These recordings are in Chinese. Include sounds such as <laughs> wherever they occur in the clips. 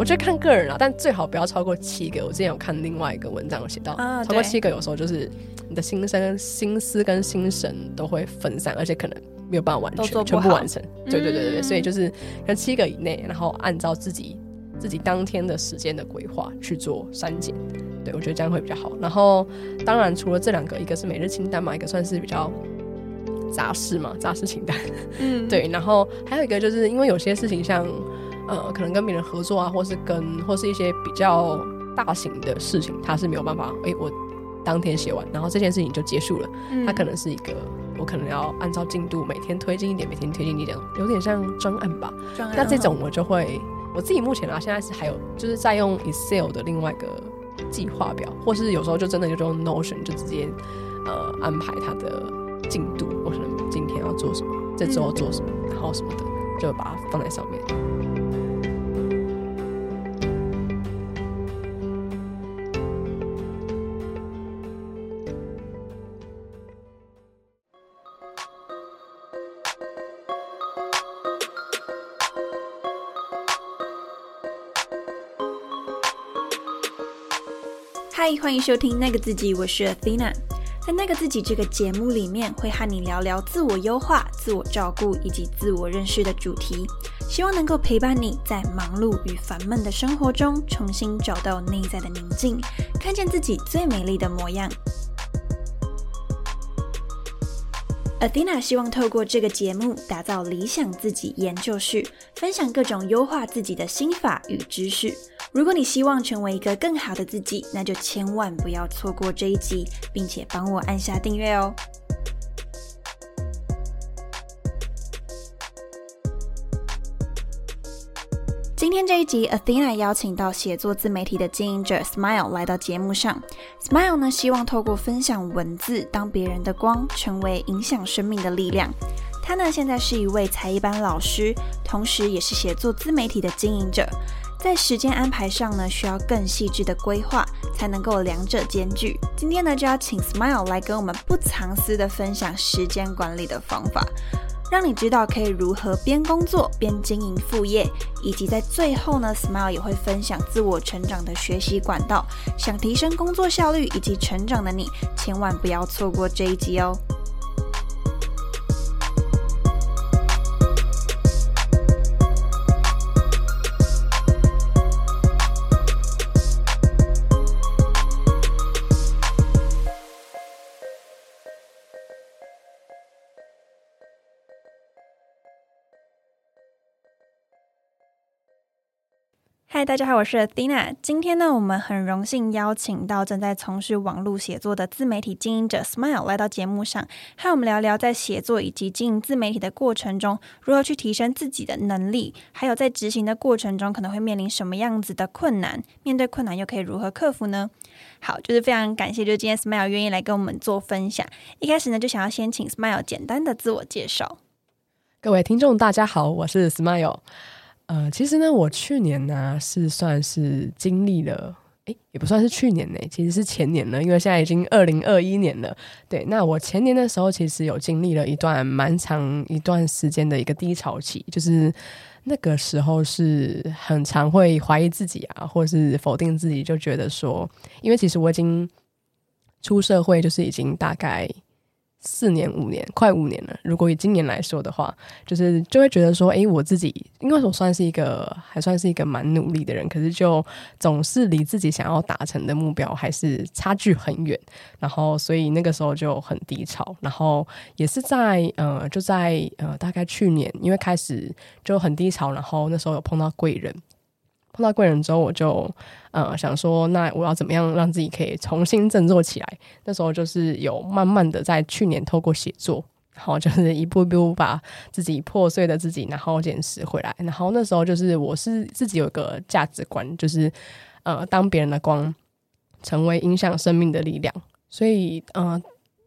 我觉得看个人啊，但最好不要超过七个。我之前有看另外一个文章有写到，超过七个有时候就是你的心声、心思跟心神都会分散，而且可能没有办法完全全部完成。对对对对，所以就是跟七个以内，然后按照自己自己当天的时间的规划去做删减。对我觉得这样会比较好。然后当然除了这两个，一个是每日清单嘛，一个算是比较。杂事嘛，杂事清单，嗯，对，然后还有一个就是因为有些事情像，呃，可能跟别人合作啊，或是跟或是一些比较大型的事情，他是没有办法，哎，我当天写完，然后这件事情就结束了，它可能是一个我可能要按照进度每天推进一点，每天推进一点，有点像专案吧。专案。那这种我就会，我自己目前啊，现在是还有就是在用 Excel 的另外一个计划表，或是有时候就真的就用 Notion 就直接呃安排它的。进度，我可能今天要做什么，这周要做什么，然后什么的，就把它放在上面。嗨，欢迎收听那个自己，我是 Athena。在那个自己这个节目里面，会和你聊聊自我优化、自我照顾以及自我认识的主题，希望能够陪伴你在忙碌与烦闷的生活中，重新找到内在的宁静，看见自己最美丽的模样。Athena 希望透过这个节目，打造理想自己研究室，分享各种优化自己的心法与知识。如果你希望成为一个更好的自己，那就千万不要错过这一集，并且帮我按下订阅哦。今天这一集，Athena 邀请到写作自媒体的经营者 Smile 来到节目上。Smile 呢，希望透过分享文字，当别人的光，成为影响生命的力量。他呢，现在是一位才艺班老师，同时也是写作自媒体的经营者。在时间安排上呢，需要更细致的规划，才能够两者兼具。今天呢，就要请 Smile 来跟我们不藏私的分享时间管理的方法，让你知道可以如何边工作边经营副业，以及在最后呢，Smile 也会分享自我成长的学习管道。想提升工作效率以及成长的你，千万不要错过这一集哦。嗨，大家好，我是 Dina。今天呢，我们很荣幸邀请到正在从事网络写作的自媒体经营者 Smile 来到节目上，和我们聊聊在写作以及经营自媒体的过程中，如何去提升自己的能力，还有在执行的过程中可能会面临什么样子的困难，面对困难又可以如何克服呢？好，就是非常感谢，就是今天 Smile 愿意来跟我们做分享。一开始呢，就想要先请 Smile 简单的自我介绍。各位听众，大家好，我是 Smile。呃，其实呢，我去年呢是算是经历了，诶，也不算是去年呢，其实是前年了，因为现在已经二零二一年了。对，那我前年的时候，其实有经历了一段蛮长一段时间的一个低潮期，就是那个时候是很常会怀疑自己啊，或是否定自己，就觉得说，因为其实我已经出社会，就是已经大概。四年五年，快五年了。如果以今年来说的话，就是就会觉得说，哎，我自己，因为我算是一个还算是一个蛮努力的人，可是就总是离自己想要达成的目标还是差距很远。然后，所以那个时候就很低潮。然后也是在呃，就在呃，大概去年，因为开始就很低潮，然后那时候有碰到贵人。碰到贵人之后，我就呃想说，那我要怎么样让自己可以重新振作起来？那时候就是有慢慢的在去年透过写作，然后就是一步一步把自己破碎的自己，然后捡拾回来。然后那时候就是我是自己有个价值观，就是呃当别人的光，成为影响生命的力量。所以呃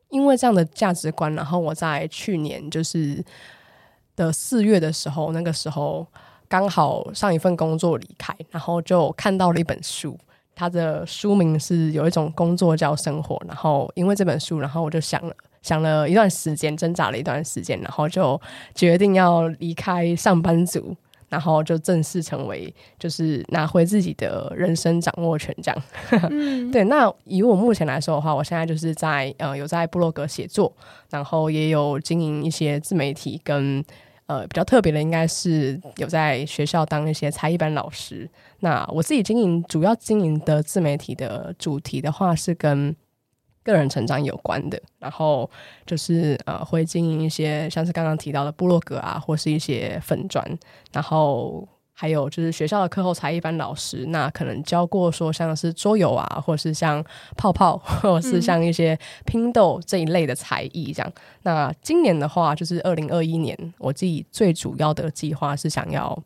因为这样的价值观，然后我在去年就是的四月的时候，那个时候。刚好上一份工作离开，然后就看到了一本书，它的书名是有一种工作叫生活。然后因为这本书，然后我就想了想了一段时间，挣扎了一段时间，然后就决定要离开上班族，然后就正式成为就是拿回自己的人生掌握权这样。嗯，<laughs> 对，那以我目前来说的话，我现在就是在呃有在部落格写作，然后也有经营一些自媒体，跟呃比较特别的应该是有在学校当一些才艺班老师。那我自己经营主要经营的自媒体的主题的话是跟个人成长有关的，然后就是呃会经营一些像是刚刚提到的部落格啊，或是一些粉砖，然后还有就是学校的课后才艺班老师，那可能教过说像是桌游啊，或是像泡泡，或者是像一些拼豆这一类的才艺这样。那今年的话，就是二零二一年，我自己最主要的计划是想要。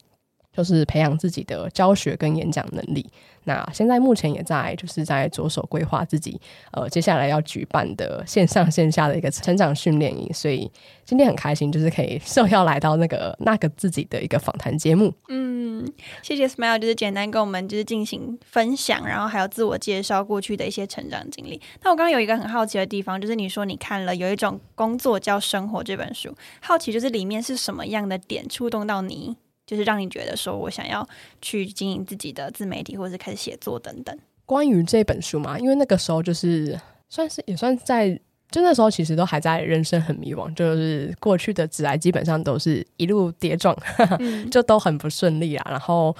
就是培养自己的教学跟演讲能力。那现在目前也在就是在着手规划自己呃接下来要举办的线上线下的一个成长训练营。所以今天很开心，就是可以 <laughs> 受邀来到那个那个自己的一个访谈节目。嗯，谢谢 Smile，就是简单跟我们就是进行分享，然后还有自我介绍过去的一些成长经历。那我刚刚有一个很好奇的地方，就是你说你看了有一种工作叫生活这本书，好奇就是里面是什么样的点触动到你？就是让你觉得说我想要去经营自己的自媒体，或者是开始写作等等。关于这本书嘛，因为那个时候就是算是也算在，就那时候其实都还在人生很迷惘，就是过去的职来基本上都是一路跌撞，<laughs> 就都很不顺利啊。然后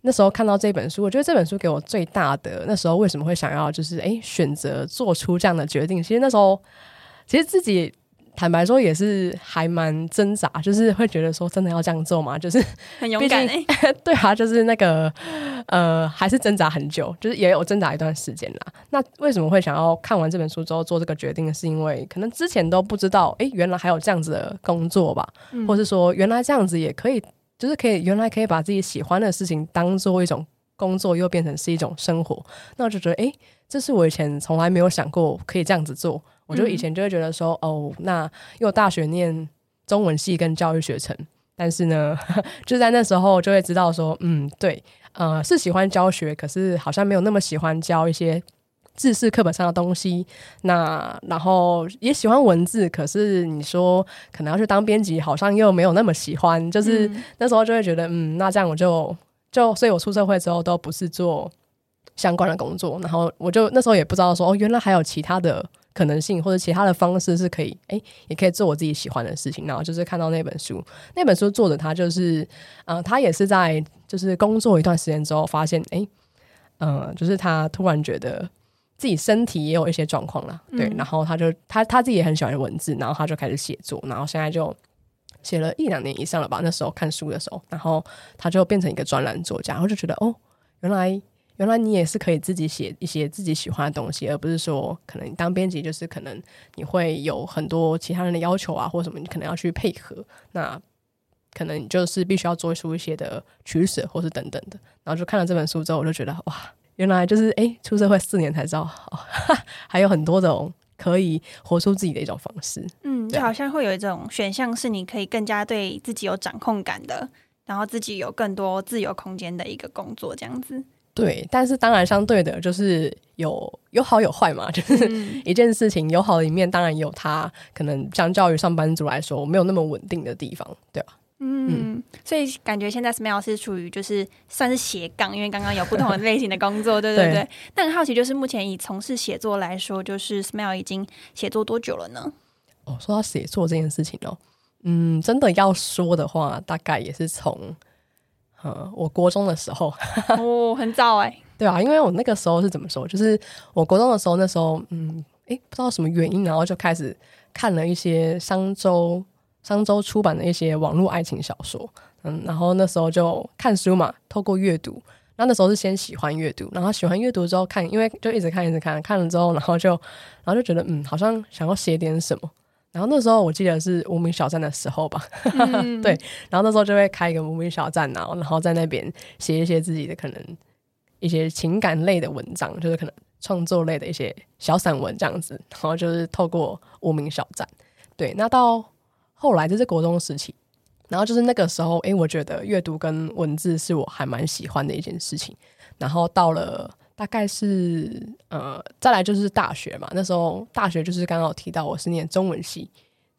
那时候看到这本书，我觉得这本书给我最大的那时候为什么会想要就是哎选择做出这样的决定，其实那时候其实自己。坦白说，也是还蛮挣扎，就是会觉得说，真的要这样做吗？<laughs> 就是很勇敢，<laughs> 对啊，就是那个呃，还是挣扎很久，就是也有挣扎一段时间啦。那为什么会想要看完这本书之后做这个决定？是因为可能之前都不知道，哎，原来还有这样子的工作吧，或是说原来这样子也可以，就是可以原来可以把自己喜欢的事情当做一种工作，又变成是一种生活。那我就觉得，哎，这是我以前从来没有想过可以这样子做。我就以前就会觉得说，哦，那因为我大学念中文系跟教育学程，但是呢，<laughs> 就在那时候就会知道说，嗯，对，呃，是喜欢教学，可是好像没有那么喜欢教一些知识课本上的东西。那然后也喜欢文字，可是你说可能要去当编辑，好像又没有那么喜欢。就是那时候就会觉得，嗯，那这样我就就，所以我出社会之后都不是做相关的工作。然后我就那时候也不知道说，哦，原来还有其他的。可能性或者其他的方式是可以，哎，也可以做我自己喜欢的事情。然后就是看到那本书，那本书作者他就是，呃，他也是在就是工作一段时间之后，发现，哎，嗯，就是他突然觉得自己身体也有一些状况了，对，然后他就他他自己也很喜欢文字，然后他就开始写作，然后现在就写了一两年以上了吧。那时候看书的时候，然后他就变成一个专栏作家，然后就觉得，哦，原来。原来你也是可以自己写一些自己喜欢的东西，而不是说可能当编辑就是可能你会有很多其他人的要求啊，或什么你可能要去配合，那可能你就是必须要做出一些的取舍，或是等等的。然后就看了这本书之后，我就觉得哇，原来就是哎，出社会四年才知道，<laughs> 还有很多种可以活出自己的一种方式。嗯，就好像会有一种选项是你可以更加对自己有掌控感的，然后自己有更多自由空间的一个工作，这样子。对，但是当然相对的，就是有有好有坏嘛。就是一件事情有好的一面，当然有它可能相较于上班族来说没有那么稳定的地方，对吧？嗯，所以感觉现在 Smell 是处于就是算是斜杠，因为刚刚有不同的类型的工作，对对对。<laughs> 但很好奇，就是目前以从事写作来说，就是 Smell 已经写作多久了呢？哦，说到写作这件事情哦，嗯，真的要说的话，大概也是从。呃，我国中的时候，<laughs> 哦，很早哎，对啊，因为我那个时候是怎么说，就是我国中的时候，那时候，嗯，哎，不知道什么原因，然后就开始看了一些商周商周出版的一些网络爱情小说，嗯，然后那时候就看书嘛，透过阅读，那那时候是先喜欢阅读，然后喜欢阅读之后看，因为就一直看一直看，看了之后，然后就然后就觉得，嗯，好像想要写点什么。然后那时候我记得是无名小站的时候吧，<laughs> 对，然后那时候就会开一个无名小站，然后然后在那边写一些自己的可能一些情感类的文章，就是可能创作类的一些小散文这样子，然后就是透过无名小站，对，那到后来就是国中时期，然后就是那个时候，诶，我觉得阅读跟文字是我还蛮喜欢的一件事情，然后到了。大概是呃，再来就是大学嘛。那时候大学就是刚刚提到我是念中文系，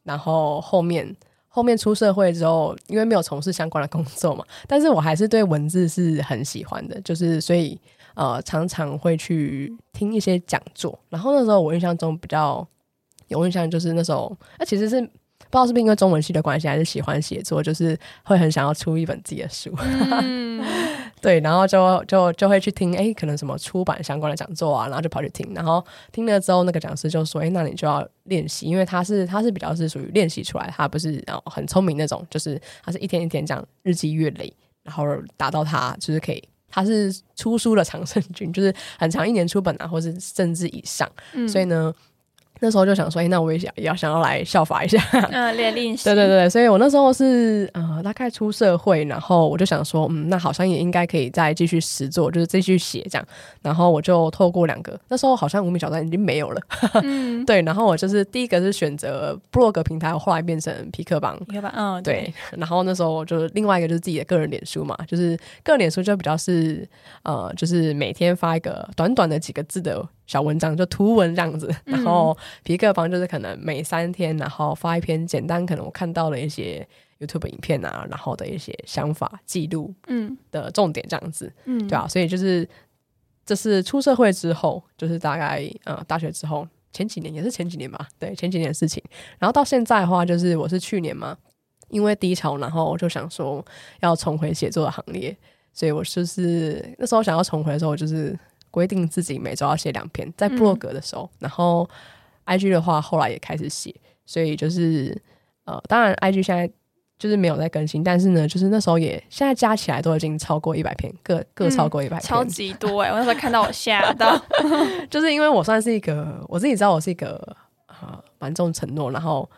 然后后面后面出社会之后，因为没有从事相关的工作嘛，但是我还是对文字是很喜欢的，就是所以呃，常常会去听一些讲座。然后那时候我印象中比较有印象，就是那时候，那其实是不知道是不是因为中文系的关系，还是喜欢写作，就是会很想要出一本自己的书。<laughs> 对，然后就就就会去听，哎，可能什么出版相关的讲座啊，然后就跑去听，然后听了之后，那个讲师就说，哎，那你就要练习，因为他是他是比较是属于练习出来，他不是然后很聪明那种，就是他是一天一天这样日积月累，然后达到他就是可以，他是出书的常胜军，就是很长一年出本啊，或是甚至以上，所以呢。那时候就想说，哎，那我也想要想要来效法一下，<laughs> 嗯，练练习。对对对，所以我那时候是呃，大概出社会，然后我就想说，嗯，那好像也应该可以再继续实做，就是继续写这样。然后我就透过两个，那时候好像无名小站已经没有了，<laughs> 嗯，对。然后我就是第一个是选择布洛格平台，后来变成皮克邦，皮克邦，嗯，对。然后那时候就另外一个就是自己的个人脸书嘛，就是个人脸书就比较是呃，就是每天发一个短短的几个字的。小文章就图文这样子，然后皮克邦就是可能每三天，然后发一篇简单，可能我看到了一些 YouTube 影片啊，然后的一些想法记录，嗯，的重点这样子，嗯，对啊，所以就是这是出社会之后，就是大概呃大学之后前几年也是前几年吧，对前几年的事情，然后到现在的话，就是我是去年嘛，因为低潮，然后我就想说要重回写作的行列，所以我就是那时候想要重回的时候，就是。规定自己每周要写两篇，在布洛格的时候，然后 I G 的话后来也开始写，所以就是呃，当然 I G 现在就是没有在更新，但是呢，就是那时候也现在加起来都已经超过一百篇，各各超过一百篇，超级多哎！我那时候看到我吓到，<laughs> 就是因为我算是一个我自己知道我是一个啊蛮重承诺，然后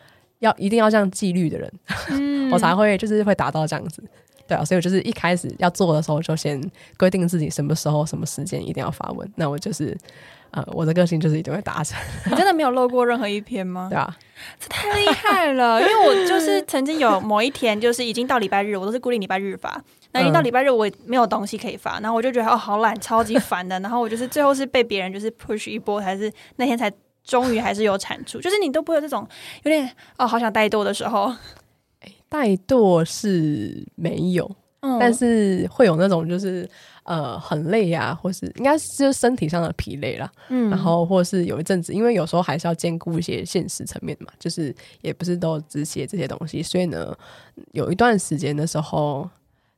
要一定要这样纪律的人，<laughs> 我才会就是会达到这样子。对啊，所以我就是一开始要做的时候，就先规定自己什么时候、什么时间一定要发文。那我就是，呃，我的个性就是一定会达成。你真的没有漏过任何一篇吗？<laughs> 对啊，这太厉害了！<laughs> 因为我就是曾经有某一天，就是已经到礼拜日，我都是固定礼拜日发。那一到礼拜日，我没有东西可以发，然后我就觉得哦，好懒，超级烦的。然后我就是最后是被别人就是 push 一波，还是那天才终于还是有产出。就是你都不会有这种有点哦，好想怠惰的时候。怠惰是没有，但是会有那种就是呃很累呀，或是应该是身体上的疲累啦。嗯，然后或是有一阵子，因为有时候还是要兼顾一些现实层面嘛，就是也不是都只写这些东西，所以呢，有一段时间的时候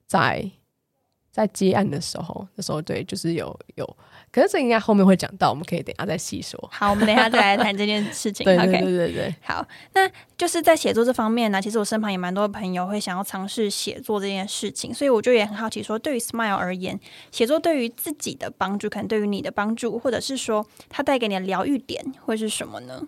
在。在接案的时候，那时候对，就是有有，可是这应该后面会讲到，我们可以等下再细说。好，我们等下再来谈这件事情。<laughs> 对对对对对。好，那就是在写作这方面呢，其实我身旁也蛮多朋友会想要尝试写作这件事情，所以我就也很好奇，说对于 Smile 而言，写作对于自己的帮助，可能对于你的帮助，或者是说它带给你的疗愈点会是什么呢？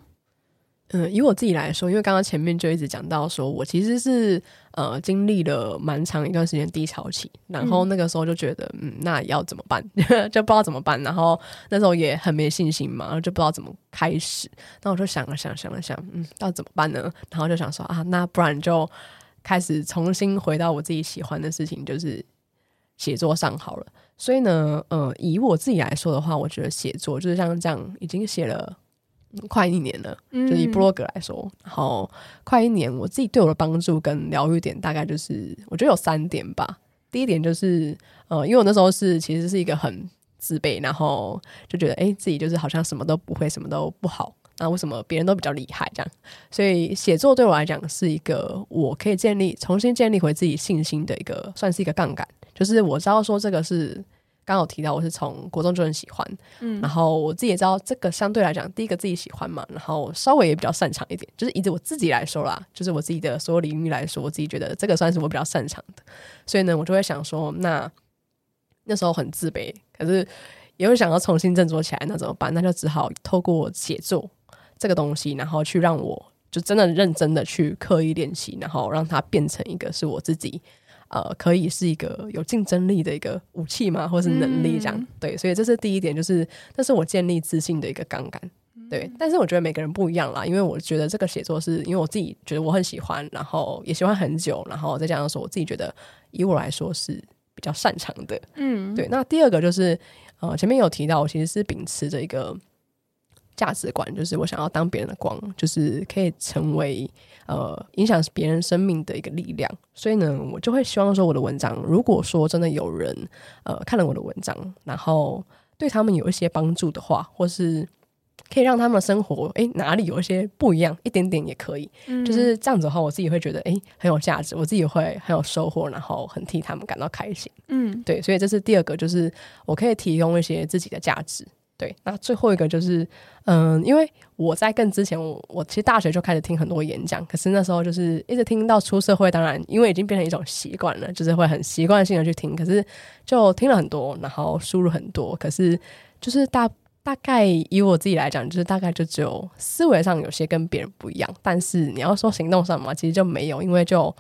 嗯，以我自己来说，因为刚刚前面就一直讲到，说我其实是呃经历了蛮长一段时间低潮期，然后那个时候就觉得，嗯，那要怎么办？<laughs> 就不知道怎么办。然后那时候也很没信心嘛，然后就不知道怎么开始。那我就想了想，想了想，嗯，要怎么办呢？然后就想说啊，那不然就开始重新回到我自己喜欢的事情，就是写作上好了。所以呢，呃，以我自己来说的话，我觉得写作就是像这样，已经写了。快一年了，就以布洛格来说，然后快一年，我自己对我的帮助跟疗愈点大概就是，我觉得有三点吧。第一点就是，呃，因为我那时候是其实是一个很自卑，然后就觉得哎，自己就是好像什么都不会，什么都不好，那为什么别人都比较厉害这样？所以写作对我来讲是一个我可以建立、重新建立回自己信心的一个，算是一个杠杆。就是我知道说这个是。刚有提到，我是从国中就很喜欢，嗯，然后我自己也知道这个相对来讲，第一个自己喜欢嘛，然后稍微也比较擅长一点，就是以我自己来说啦，就是我自己的所有领域来说，我自己觉得这个算是我比较擅长的，所以呢，我就会想说，那那时候很自卑，可是也会想要重新振作起来，那怎么办？那就只好透过写作这个东西，然后去让我就真的认真的去刻意练习，然后让它变成一个是我自己。呃，可以是一个有竞争力的一个武器嘛，或是能力这样？对，所以这是第一点，就是这是我建立自信的一个杠杆。对，但是我觉得每个人不一样啦，因为我觉得这个写作是因为我自己觉得我很喜欢，然后也喜欢很久，然后再加上说我自己觉得以我来说是比较擅长的。嗯，对。那第二个就是呃，前面有提到，我其实是秉持着一个价值观，就是我想要当别人的光，就是可以成为呃影响别人生命的一个力量。所以呢，我就会希望说，我的文章，如果说真的有人呃看了我的文章，然后对他们有一些帮助的话，或是可以让他们的生活诶哪里有一些不一样，一点点也可以，就是这样子的话，我自己会觉得诶很有价值，我自己会很有收获，然后很替他们感到开心。嗯，对，所以这是第二个，就是我可以提供一些自己的价值。对，那最后一个就是，嗯，因为我在更之前，我我其实大学就开始听很多演讲，可是那时候就是一直听到出社会，当然因为已经变成一种习惯了，就是会很习惯性的去听，可是就听了很多，然后输入很多，可是就是大大概以我自己来讲，就是大概就只有思维上有些跟别人不一样，但是你要说行动上嘛，其实就没有，因为就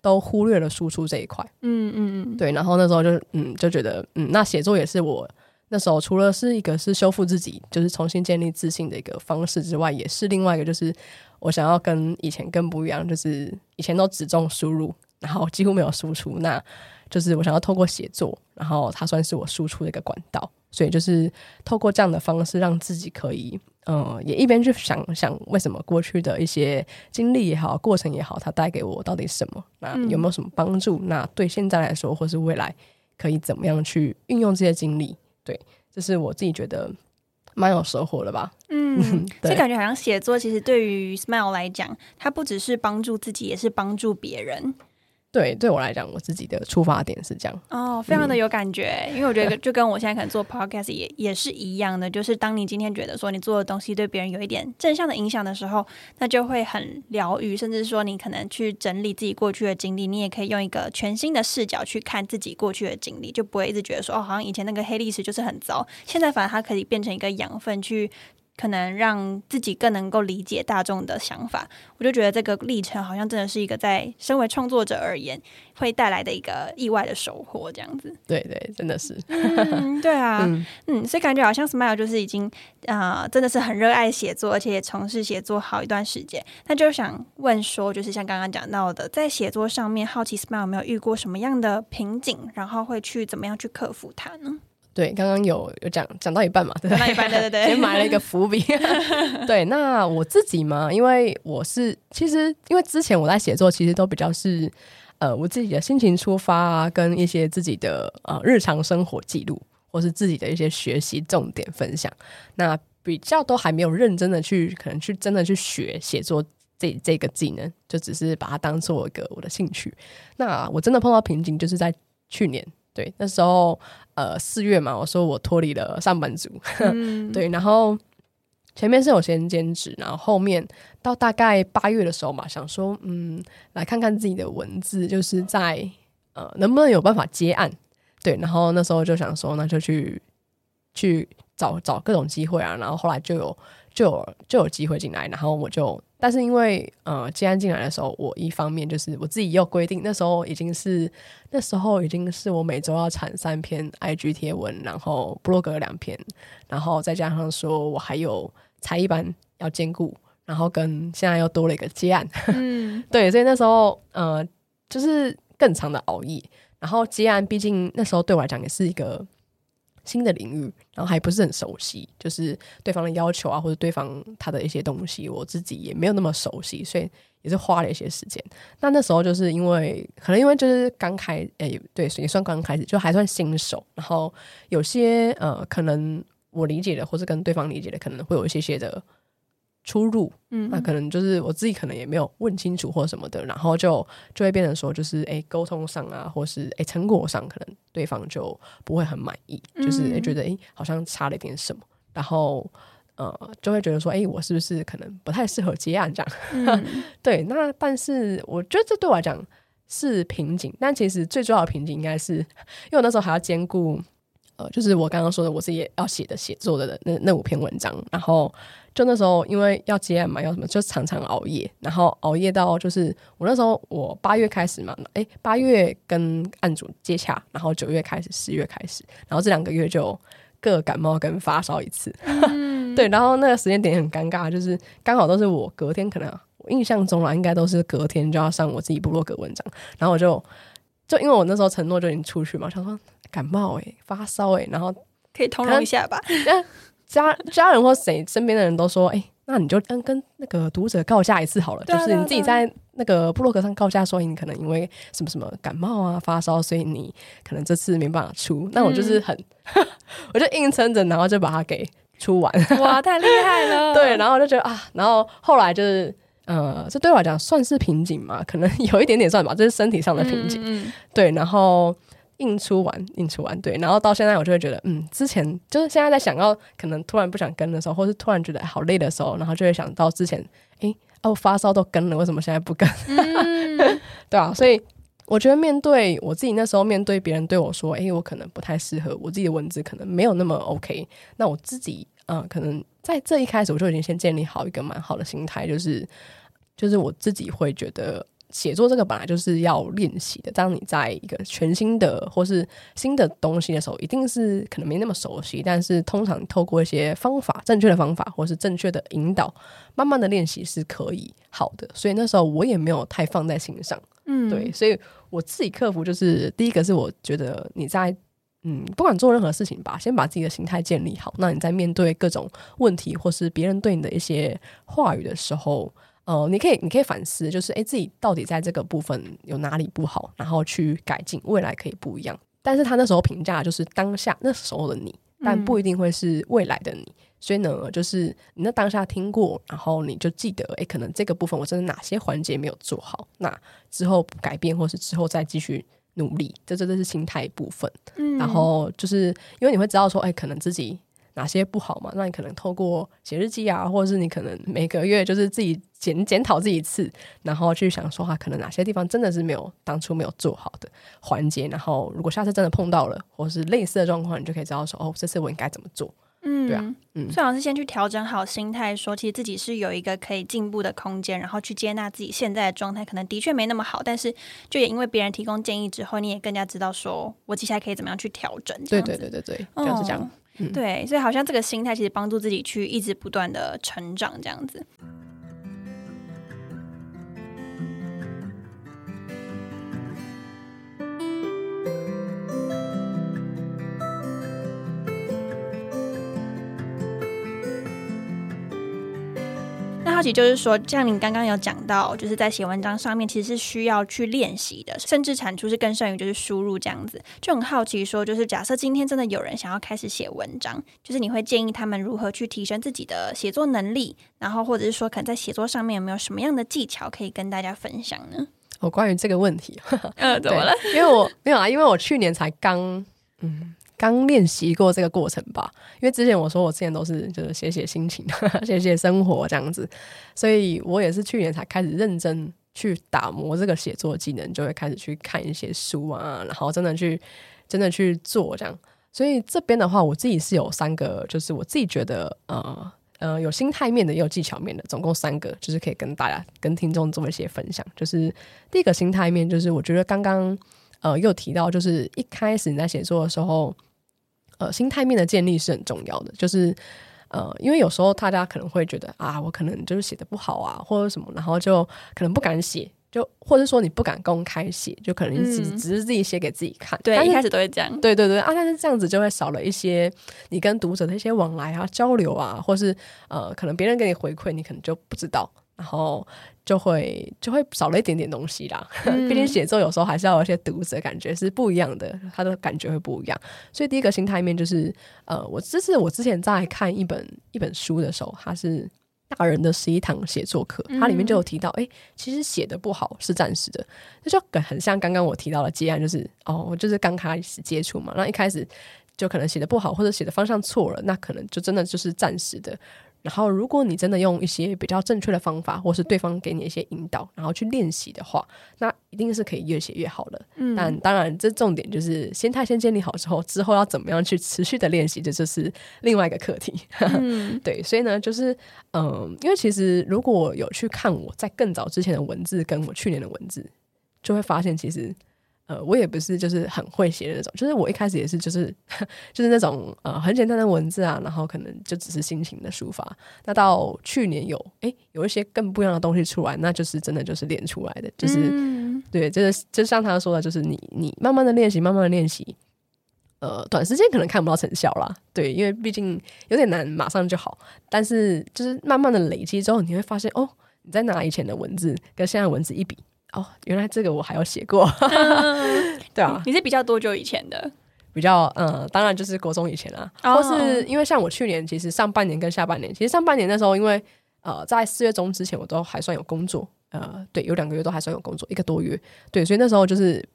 都忽略了输出这一块。嗯嗯嗯，对，然后那时候就嗯就觉得嗯，那写作也是我。那时候除了是一个是修复自己，就是重新建立自信的一个方式之外，也是另外一个就是我想要跟以前更不一样，就是以前都只重输入，然后几乎没有输出，那就是我想要透过写作，然后它算是我输出的一个管道，所以就是透过这样的方式，让自己可以，嗯，也一边去想想为什么过去的一些经历也好，过程也好，它带给我到底什么，那有没有什么帮助？那对现在来说，或是未来可以怎么样去运用这些经历？对，这是我自己觉得蛮有收获的吧。嗯，<laughs> 所以感觉好像写作其实对于 Smile 来讲，它不只是帮助自己，也是帮助别人。对，对我来讲，我自己的出发点是这样哦，非常的有感觉。因为我觉得就跟我现在可能做 podcast 也也是一样的，就是当你今天觉得说你做的东西对别人有一点正向的影响的时候，那就会很疗愈，甚至说你可能去整理自己过去的经历，你也可以用一个全新的视角去看自己过去的经历，就不会一直觉得说哦，好像以前那个黑历史就是很糟，现在反而它可以变成一个养分去。可能让自己更能够理解大众的想法，我就觉得这个历程好像真的是一个在身为创作者而言会带来的一个意外的收获，这样子。对对，真的是。对啊，嗯，所以感觉好像 Smile 就是已经啊，真的是很热爱写作，而且也从事写作好一段时间。那就想问说，就是像刚刚讲到的，在写作上面，好奇 Smile 有没有遇过什么样的瓶颈，然后会去怎么样去克服它呢？对，刚刚有有讲讲到一半嘛，对对对，<laughs> 先埋了一个伏笔。<laughs> 对，那我自己嘛，因为我是其实因为之前我在写作，其实都比较是呃我自己的心情出发啊，跟一些自己的呃日常生活记录，或是自己的一些学习重点分享。那比较都还没有认真的去可能去真的去学写作这这个技能，就只是把它当做一个我的兴趣。那我真的碰到瓶颈，就是在去年。对，那时候呃四月嘛，我说我脱离了上班族，<laughs> 对，然后前面是有先兼职，然后后面到大概八月的时候嘛，想说嗯，来看看自己的文字，就是在呃能不能有办法接案，对，然后那时候就想说，那就去去找找各种机会啊，然后后来就有就有就有机会进来，然后我就。但是因为呃，接案进来的时候，我一方面就是我自己又规定，那时候已经是那时候已经是我每周要产三篇 IG 贴文，然后 blog 两篇，然后再加上说我还有才艺班要兼顾，然后跟现在又多了一个接案，嗯，<laughs> 对，所以那时候呃，就是更长的熬夜，然后接案，毕竟那时候对我来讲也是一个。新的领域，然后还不是很熟悉，就是对方的要求啊，或者对方他的一些东西，我自己也没有那么熟悉，所以也是花了一些时间。那那时候就是因为可能因为就是刚开，诶，对，也算刚开始，就还算新手，然后有些呃，可能我理解的，或是跟对方理解的，可能会有一些些的。出入，嗯，那可能就是我自己可能也没有问清楚或什么的，然后就就会变成说，就是哎，沟通上啊，或是哎，成果上，可能对方就不会很满意，就是觉得哎，好像差了一点什么，然后呃，就会觉得说，哎，我是不是可能不太适合接案这样？<laughs> 对，那但是我觉得这对我来讲是瓶颈，但其实最重要的瓶颈应该是，<laughs> 因为我那时候还要兼顾。呃，就是我刚刚说的，我自己要写的写作的那那五篇文章，然后就那时候因为要接案嘛，要什么就常常熬夜，然后熬夜到就是我那时候我八月开始嘛，哎，八月跟案主接洽，然后九月开始，十月开始，然后这两个月就各感冒跟发烧一次，<laughs> 对，然后那个时间点很尴尬，就是刚好都是我隔天可能我印象中啊，应该都是隔天就要上我自己部落格文章，然后我就就因为我那时候承诺就已经出去嘛，想说。感冒哎，发烧哎，然后可以通融一下吧。家家人或谁身边的人都说，哎、那你就跟跟那个读者告假一次好了，就是你自己在那个部落格上告假，说你可能因为什么什么感冒啊发烧，所以你可能这次没办法出。那我就是很，<laughs> 我就硬撑着，然后就把它给出完。哇，太厉害了！<laughs> 对，然后我就觉得啊，然后后来就是。呃，这对我来讲算是瓶颈嘛？可能有一点点算吧，这是身体上的瓶颈。嗯，嗯对，然后印出完，印出完，对，然后到现在我就会觉得，嗯，之前就是现在在想要可能突然不想跟的时候，或是突然觉得好累的时候，然后就会想到之前，诶，哦，发烧都跟了，为什么现在不跟？对啊，所以我觉得面对我自己那时候面对别人对我说，诶，我可能不太适合，我自己的文字可能没有那么 OK，那我自己，嗯、可能在这一开始我就已经先建立好一个蛮好的心态，就是就是我自己会觉得。写作这个本来就是要练习的。当你在一个全新的或是新的东西的时候，一定是可能没那么熟悉，但是通常透过一些方法、正确的方法或是正确的引导，慢慢的练习是可以好的。所以那时候我也没有太放在心上。嗯，对，所以我自己克服就是第一个是我觉得你在嗯，不管做任何事情吧，先把自己的心态建立好。那你在面对各种问题或是别人对你的一些话语的时候，呃，你可以你可以反思，就是诶，自己到底在这个部分有哪里不好，然后去改进，未来可以不一样。但是他那时候评价就是当下那时候的你，但不一定会是未来的你。所以呢，就是你那当下听过，然后你就记得，诶，可能这个部分我真的哪些环节没有做好，那之后改变，或是之后再继续努力，这真的是心态部分。嗯然后就是因为你会知道说，哎、可能自己哪些不好嘛，那你可能透过写日记啊，或者是你可能每个月就是自己检检讨自己一次，然后去想说哈、可能哪些地方真的是没有当初没有做好的环节，然后如果下次真的碰到了，或是类似的状况，你就可以知道说，哦，这次我应该怎么做。嗯，对啊嗯最好是先去调整好心态，说其实自己是有一个可以进步的空间，然后去接纳自己现在的状态，可能的确没那么好，但是就也因为别人提供建议之后，你也更加知道说我接下来可以怎么样去调整。对对对对对，就是这样。哦对，所以好像这个心态其实帮助自己去一直不断的成长，这样子。那好奇就是说，像您刚刚有讲到，就是在写文章上面其实是需要去练习的，甚至产出是更胜于就是输入这样子。就很好奇说，就是假设今天真的有人想要开始写文章，就是你会建议他们如何去提升自己的写作能力，然后或者是说可能在写作上面有没有什么样的技巧可以跟大家分享呢？我、关于这个问题，<laughs> 呃，怎么了，因为我没有啊，因为我去年才刚嗯刚练习过这个过程吧。因为之前我说我之前都是就是写写心情、<laughs> 写写生活这样子，所以我也是去年才开始认真去打磨这个写作技能，就会开始去看一些书啊，然后真的去真的去做这样。所以这边的话，我自己是有三个，就是我自己觉得呃。呃，有心态面的，也有技巧面的，总共三个，就是可以跟大家、跟听众做一些分享。就是第一个心态面，就是我觉得刚刚呃又提到，就是一开始你在写作的时候，呃，心态面的建立是很重要的。就是呃，因为有时候大家可能会觉得啊，我可能就是写的不好啊，或者什么，然后就可能不敢写，就或者说你不敢公开写，就可能只、嗯只是自己写给自己看。对，但是一开始都会这样。对对对啊，但是这样子就会少了一些你跟读者的一些往来啊、交流啊，或是呃，可能别人给你回馈，你可能就不知道，然后就会就会少了一点点东西啦。嗯毕竟写作有时候还是要有一些读者感觉是不一样的，他的感觉会不一样。所以第一个心态面就是呃，我这是我之前在看一本一本书的时候，它是。大人的十一堂写作课，它里面就有提到，哎、其实写的不好是暂时的，这就很像刚刚我提到的接案，就是哦，我就是刚开始接触嘛，那一开始就可能写的不好，或者写的方向错了，那可能就真的就是暂时的。然后，如果你真的用一些比较正确的方法，或是对方给你一些引导，然后去练习的话，那一定是可以越写越好的。嗯但当然，这重点就是心态先建立好之后，之后要怎么样去持续的练习，这就是另外一个课题。嗯 <laughs> 对，所以呢，就是嗯，因为其实如果有去看我在更早之前的文字，跟我去年的文字，就会发现其实。呃，我也不是就是很会写的那种，就是我一开始也是就是 <laughs> 就是那种呃很简单的文字啊，然后可能就只是心情的抒发。那到去年有诶有一些更不一样的东西出来，那就是真的就是练出来的，就是、嗯对，就是就像他说的，就是你你慢慢的练习，慢慢的练习，呃，短时间可能看不到成效啦，对，因为毕竟有点难马上就好。但是就是慢慢的累积之后，你会发现哦，你在拿以前的文字跟现在文字一比，哦，原来这个我还有写过，<laughs> 对啊。你是比较多久以前的？比较嗯，当然就是国中以前啦，或是因为像我去年其实上半年跟下半年，其实上半年那时候因为呃在四月中之前我都还算有工作，呃，对，有两个月都还算有工作，一个多月，对，所以那时候就是。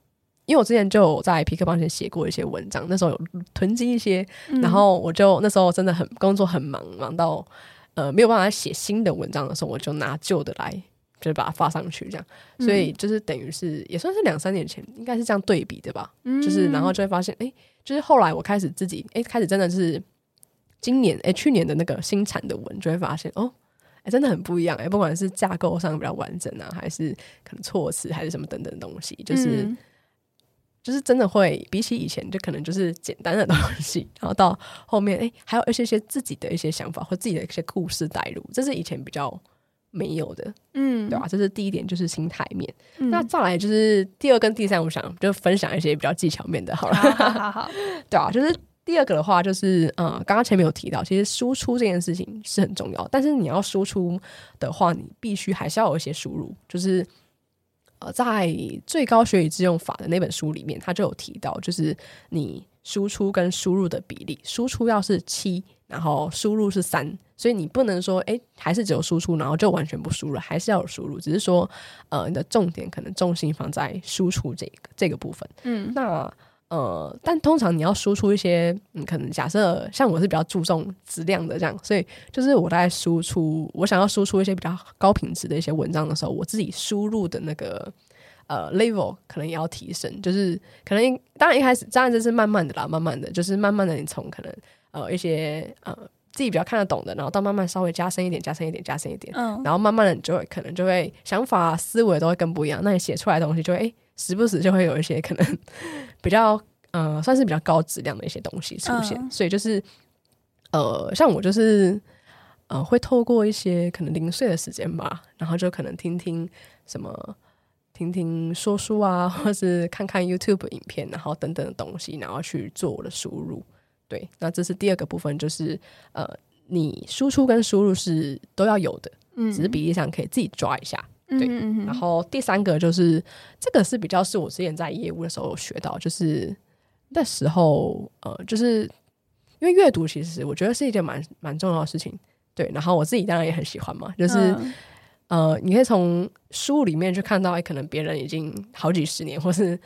因为我之前就有在皮克邦前写过一些文章，那时候有囤积一些，然后我就那时候真的很工作很忙，忙到呃没有办法写新的文章的时候，我就拿旧的来，就是把它发上去这样。所以就是等于是也算是两三年前，应该是这样对比的吧。就是然后就会发现，哎，就是后来我开始自己，哎，开始真的是今年，哎，去年的那个新产的文，就会发现哦，哎，真的很不一样，哎，不管是架构上比较完整啊，还是可能措辞，还是什么等等东西，就是。就是真的会比起以前，就可能就是简单的东西，然后到后面，哎，还有一些些自己的一些想法或自己的一些故事带入，这是以前比较没有的，嗯，对吧？这是第一点，就是心态面。那再来就是第二跟第三，我想就分享一些比较技巧面的，好了，好好，<laughs> 对啊，就是第二个的话，就是嗯，刚刚前面有提到，其实输出这件事情是很重要，但是你要输出的话，你必须还是要有一些输入，就是。呃，在最高学以致用法的那本书里面，他就有提到，就是你输出跟输入的比例，输出要是七，然后输入是三，所以你不能说，哎，还是只有输出，然后就完全不输入，还是要有输入，只是说，呃，你的重点可能重心放在输出这个这个部分。嗯，那。呃，但通常你要输出一些，嗯，可能假设像我是比较注重质量的这样，所以就是我在输出，我想要输出一些比较高品质的一些文章的时候，我自己输入的那个呃 level 可能也要提升，就是可能当然一开始当然这是慢慢的啦，慢慢的就是慢慢的你从可能呃一些呃自己比较看得懂的，然后到慢慢稍微加深一点，加深一点，加深一点，嗯，然后慢慢的你就会可能就会想法思维都会更不一样，那你写出来的东西就会哎。时不时就会有一些可能比较呃，算是比较高质量的一些东西出现，所以就是呃，像我就是呃，会透过一些可能零碎的时间吧，然后就可能听听什么，听听说书啊，或是看看 YouTube 影片，然后等等的东西，然后去做我的输入。对，那这是第二个部分，就是呃，你输出跟输入是都要有的，嗯，只是比例上可以自己抓一下。对，然后第三个就是这个是比较是我之前在业务的时候学到，就是那时候呃，就是因为阅读其实我觉得是一件蛮蛮重要的事情。对，然后我自己当然也很喜欢嘛，就是呃，你可以从书里面去看到，哎可能别人已经好几十年或是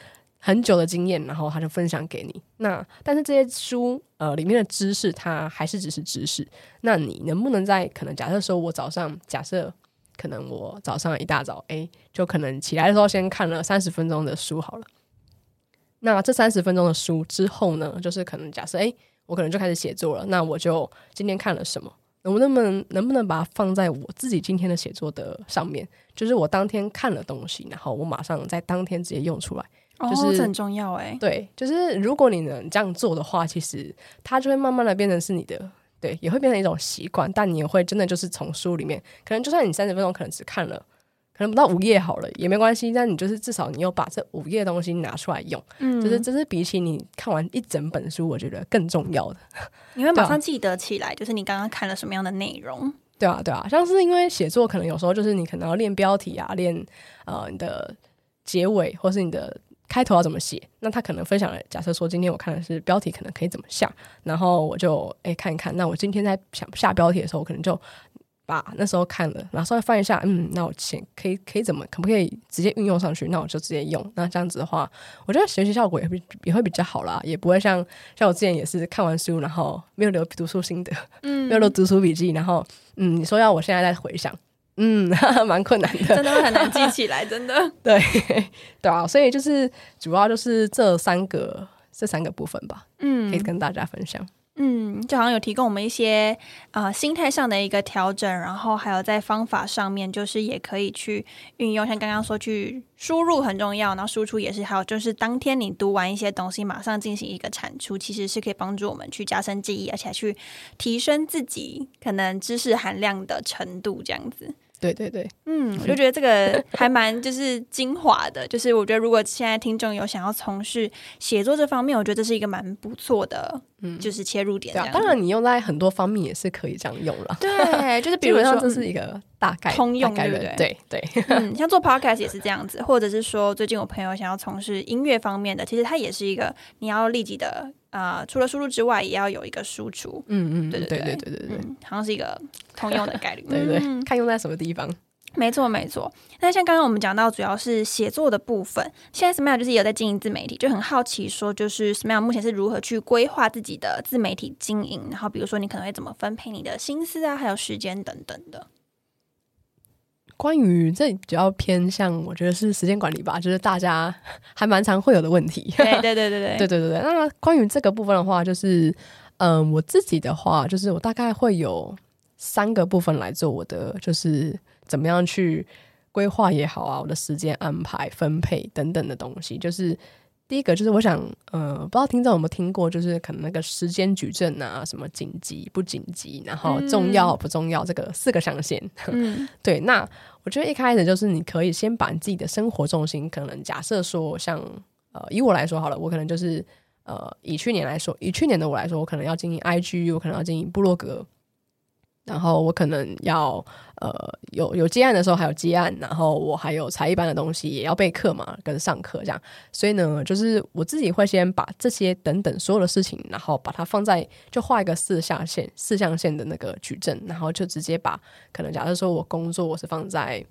很久的经验，然后他就分享给你。那但是这些书呃里面的知识，它还是只是知识。那你能不能在可能假设说我早上假设。可能我早上一大早，哎，就可能起来的时候先看了三十分钟的书好了。那这三十分钟的书之后呢，就是可能假设，哎，我可能就开始写作了。那我就今天看了什么？能不能能不能把它放在我自己今天的写作的上面？就是我当天看了东西，然后我马上在当天直接用出来。就是很重要哎。对，就是如果你能这样做的话，其实它就会慢慢的变成是你的。对，也会变成一种习惯，但你也会真的就是从书里面，可能就算你三十分钟可能只看了，可能不到五页好了也没关系，但你就是至少你有把这五页东西拿出来用，嗯，就是这是比起你看完一整本书，我觉得更重要的。<laughs> 你会马上记得起来，就是你刚刚看了什么样的内容？对啊，对啊，像是因为写作可能有时候就是你可能要练标题啊，练呃你的结尾或是你的。开头要怎么写？那他可能分享了，假设说今天我看的是标题，可能可以怎么下，然后我就哎看一看。那我今天在想下标题的时候，我可能就把那时候看了，然后稍微翻一下，嗯，那我先可以可以怎么可不可以直接运用上去？那我就直接用。那这样子的话，我觉得学习效果也会也会比较好啦，也不会像像我之前也是看完书，然后没有留读书心得，嗯，没有留读书笔记，然后嗯，你说要我现在再回想。嗯，<laughs> 蛮困难的，真的很难记起来，真的。<laughs> 对对啊，所以就是主要就是这三个这三个部分吧，嗯，可以跟大家分享。嗯，就好像有提供我们一些啊心态上的一个调整，然后还有在方法上面，就是也可以去运用，像刚刚说去输入很重要，然后输出也是，还有就是当天你读完一些东西，马上进行一个产出，其实是可以帮助我们去加深记忆，而且去提升自己可能知识含量的程度，这样子。对对对，嗯，我就 <laughs> 觉得这个还蛮就是精华的，就是我觉得如果现在听众有想要从事写作这方面，我觉得这是一个蛮不错的，嗯，就是切入点。对啊，当然你用在很多方面也是可以这样用了。对，<laughs> 就是比如说这是一个大概通用，对不对？对对，嗯，<laughs> 像做 podcast 也是这样子，或者是说最近我朋友想要从事音乐方面的，其实它也是一个你要立即的。啊，除了输入之外，也要有一个输出。嗯嗯，对对对对对对对，好像是一个通用的概率。对对，看用在什么地方。没错没错。那像刚刚我们讲到主要是写作的部分现在 smile 就是也有在经营自媒体就很好奇说就是 smile 目前是如何去规划自己的自媒体经营然后比如说你可能会怎么分配你的心思啊还有时间等等的。关于这比较偏向我觉得是时间管理吧就是大家 <laughs> 还蛮常会有的问题对对对对对。对对 <laughs> 那关于这个部分的话就是嗯我自己的话就是我大概会有三个部分来做我的就是怎么样去规划也好啊，我的时间安排、分配等等的东西，就是。第一个就是我想，呃，不知道听众有没有听过，就是可能那个时间矩阵啊，什么紧急不紧急，然后重要不重要，这个四个象限。嗯，<laughs> 对。那我觉得一开始就是你可以先把你自己的生活重心，可能假设说，像呃，以我来说好了，我可能就是呃，以去年来说，以去年的我来说，我可能要经营 IG，我可能要经营部落格。然后我可能要呃有有接案的时候还有接案，然后我还有才艺班的东西也要备课嘛，跟上课这样。所以呢，就是我自己会先把这些等等所有的事情，然后把它放在就画一个四象限四象限的那个矩阵，然后就直接把可能假设说我工作我是放在。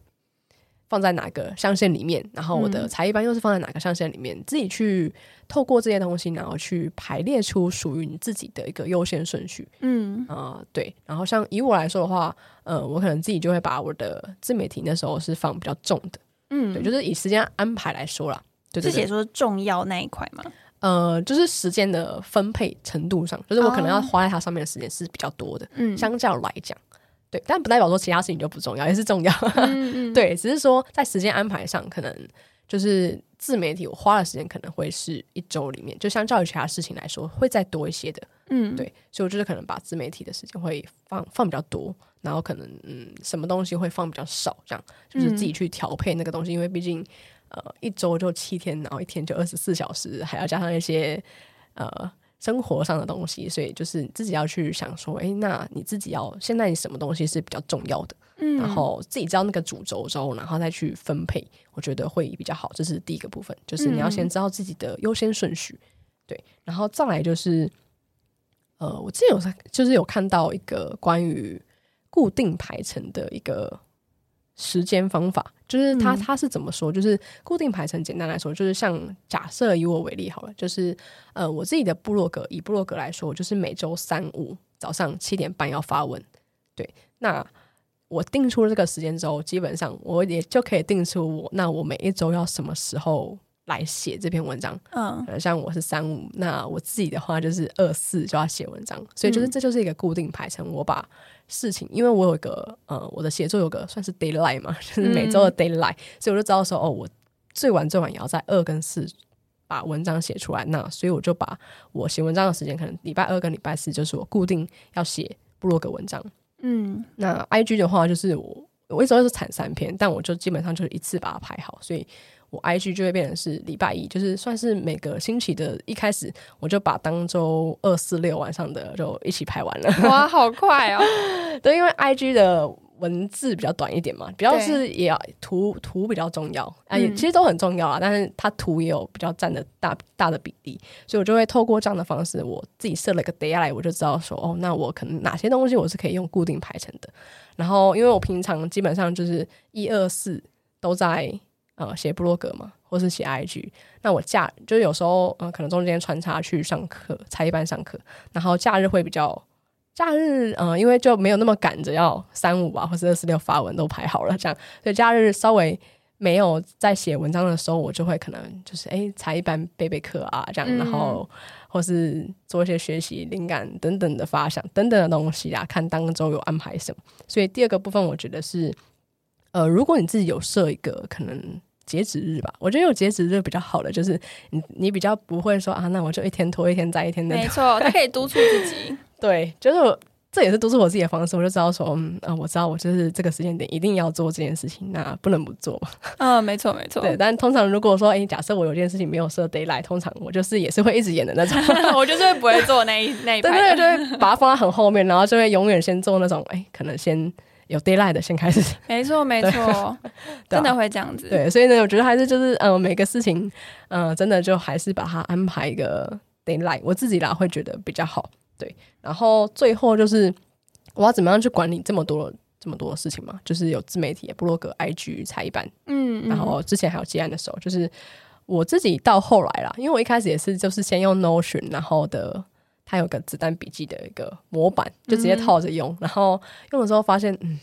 放在哪个象限里面，然后我的才艺班又是放在哪个象限里面，自己去透过这些东西，然后去排列出属于你自己的一个优先顺序。嗯啊，对。然后像以我来说的话，呃，我可能自己就会把我的自媒体那时候是放比较重的。嗯，对，就是以时间安排来说啦，是写说重要那一块吗？呃，就是时间的分配程度上，就是我可能要花在它上面的时间是比较多的。嗯，相较来讲。对，但不代表说其他事情就不重要，也是重要。<laughs> 对，只是说在时间安排上，可能就是自媒体我花的时间可能会是一周里面，就相较于其他事情来说，会再多一些的。嗯，对，所以我就是可能把自媒体的时间会放放比较多，然后可能嗯，什么东西会放比较少，这样就是自己去调配那个东西，因为毕竟呃一周就七天，然后一天就二十四小时，还要加上一些呃。生活上的东西，所以就是自己要去想说，哎，那你自己要现在你什么东西是比较重要的，嗯，然后自己知道那个主轴之后，然后再去分配，我觉得会比较好。这是第一个部分，就是你要先知道自己的优先顺序，对，然后再来就是，呃，我之前有就是有看到一个关于固定排程的一个。时间方法就是他他是怎么说？就是固定排程，简单来说，就是像假设以我为例好了，就是呃，我自己的部落格以部落格来说，就是每周三五早上七点半要发文。对，那我定出了这个时间之后，基本上我也就可以定出我那我每一周要什么时候来写这篇文章。嗯，像我是三五，那我自己的话就是二四就要写文章，所以就是这就是一个固定排程，我把。事情，因为我有一个呃，我的写作有个算是 d a y l i g h t 嘛，<laughs> 就是每周的 d a y l i g h t 所以我就知道说，哦，我最晚最晚也要在二跟四把文章写出来。那所以我就把我写文章的时间，可能礼拜二跟礼拜四就是我固定要写部落格文章。嗯，那 IG 的话，就是我我一周是产三篇，但我就基本上就是一次把它排好，所以。我 IG 就会变成是礼拜一，就是算是每个星期的一开始，我就把当周二四六晚上的就一起排完了。哇，<laughs> 好快哦！对，因为 IG 的文字比较短一点嘛，比较是也要图图比较重要啊，也其实都很重要啊，但是它图也有比较占的大大的比例，所以我就会透过这样的方式，我自己设了一个 d a y l i 我就知道说哦，那我可能哪些东西我是可以用固定排成的。然后，因为我平常基本上就是一二四都在。呃，写布洛格嘛，或是写 IG，那我假就是有时候，呃，可能中间穿插去上课，才一班上课，然后假日会比较，假日，呃，因为就没有那么赶着要三五啊，或是二四六发文都排好了，这样，所以假日稍微没有在写文章的时候，我就会可能就是哎，才一班背背课啊，这样，然后或是做一些学习灵感等等的发想等等的东西啊，看当周有安排什么。所以第二个部分，我觉得是，呃，如果你自己有设一个可能。截止日吧，我觉得有截止日比较好的，就是你你比较不会说啊，那我就一天拖一天再一天的。没错，他可以督促自己。<laughs> 对，就是这也是督促我自己的方式，我就知道说，嗯啊，我知道我就是这个时间点一定要做这件事情，那不能不做嘛。嗯，没错没错。对，但通常如果说，哎，假设我有件事情没有设 d a y l i g h t 通常我就是也是会一直演的那种，<laughs> 我就是不会做那一那一对 <laughs> 对对，把它放在很后面，然后就会永远先做那种，哎，可能先有 d a y l i g h t 的先开始。<laughs> 没错 <laughs> 没错，<laughs> 真的会这样子。对，所以呢，我觉得还是就是，嗯，每个事情，嗯，真的就还是把它安排一个 d a y l i g h t 我自己啦会觉得比较好。对，然后最后就是。我要怎么样去管理这么多这么多的事情嘛？就是有自媒体、部落格、IG 才一般，嗯，然后之前还有接案的时候，就是我自己到后来啦，因为我一开始也是就是先用 Notion，然后的还有个子弹笔记的一个模板，就直接套着用，然后用的时候发现，嗯，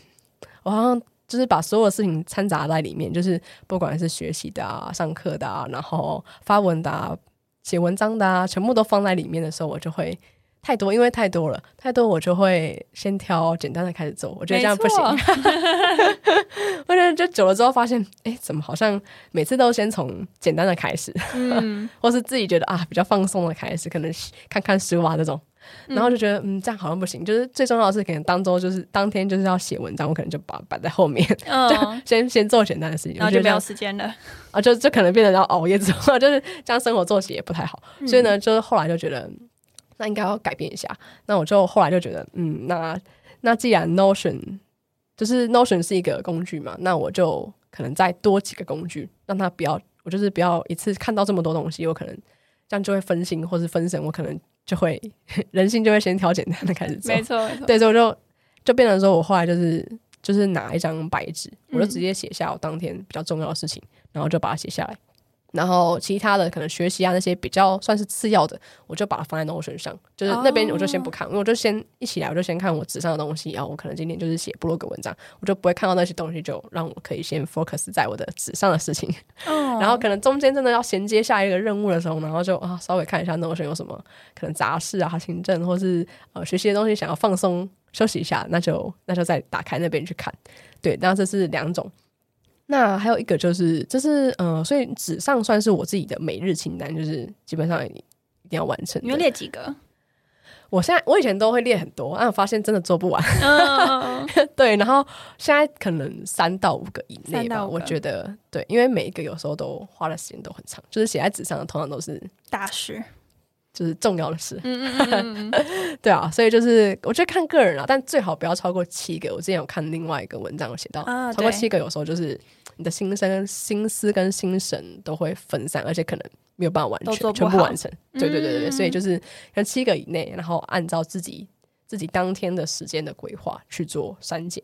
我好像就是把所有事情掺杂在里面，就是不管是学习的啊、上课的啊，然后发文的、写文章的啊，全部都放在里面的时候，我就会。太多，因为太多了，太多我就会先挑简单的开始做。我觉得这样不行。<laughs> 我觉得就久了之后发现，哎，怎么好像每次都先从简单的开始，嗯，<laughs> 或是自己觉得啊比较放松的开始，可能看看书啊这种，然后就觉得嗯这样好像不行。就是最重要的是，可能当周就是当天就是要写文章，我可能就把摆在后面，<laughs> 就先先做简单的事情，然后就没有时间了啊，就就可能变得要熬夜之后，就是这样生活作息也不太好。所以呢，就是后来就觉得。那应该要改变一下。那我就后来就觉得，嗯，那那既然 Notion 就是 Notion 是一个工具嘛，那我就可能再多几个工具，让它不要，我就是不要一次看到这么多东西，我可能这样就会分心或是分神，我可能就会 <laughs> 人性就会先挑简单的开始做。没错，对，所以我就就变成说我后来就是就是拿一张白纸，我就直接写下我当天比较重要的事情，然后就把它写下来。然后其他的可能学习啊那些比较算是次要的，我就把它放在 Notion 上，就是那边我就先不看，因为我就先一起来，我就先看我纸上的东西。然后我可能今天就是写布洛格文章，我就不会看到那些东西，就让我可以先 focus 在我的纸上的事情。然后可能中间真的要衔接下一个任务的时候，然后就啊稍微看一下 Notion 有什么可能杂事啊、行政或是呃学习的东西，想要放松休息一下，那就那就再打开那边去看。对，那这是两种。那还有一个就是，就是呃，所以纸上算是我自己的每日清单，就是基本上一定要完成。你要列几个？我现在我以前都会列很多，但我发现真的做不完。<laughs> 对，然后现在可能三到五个以内吧。我觉得对，因为每一个有时候都花的时间都很长，就是写在纸上的，通常都是大事。就是重要的事，<laughs> 对啊，所以就是我觉得看个人啊，但最好不要超过七个。我之前有看另外一个文章，有写到超过七个，有时候就是你的心声、心思跟心神都会分散，而且可能没有办法完全全部完成。对对对对，所以就是看七个以内，然后按照自己自己当天的时间的规划去做删减。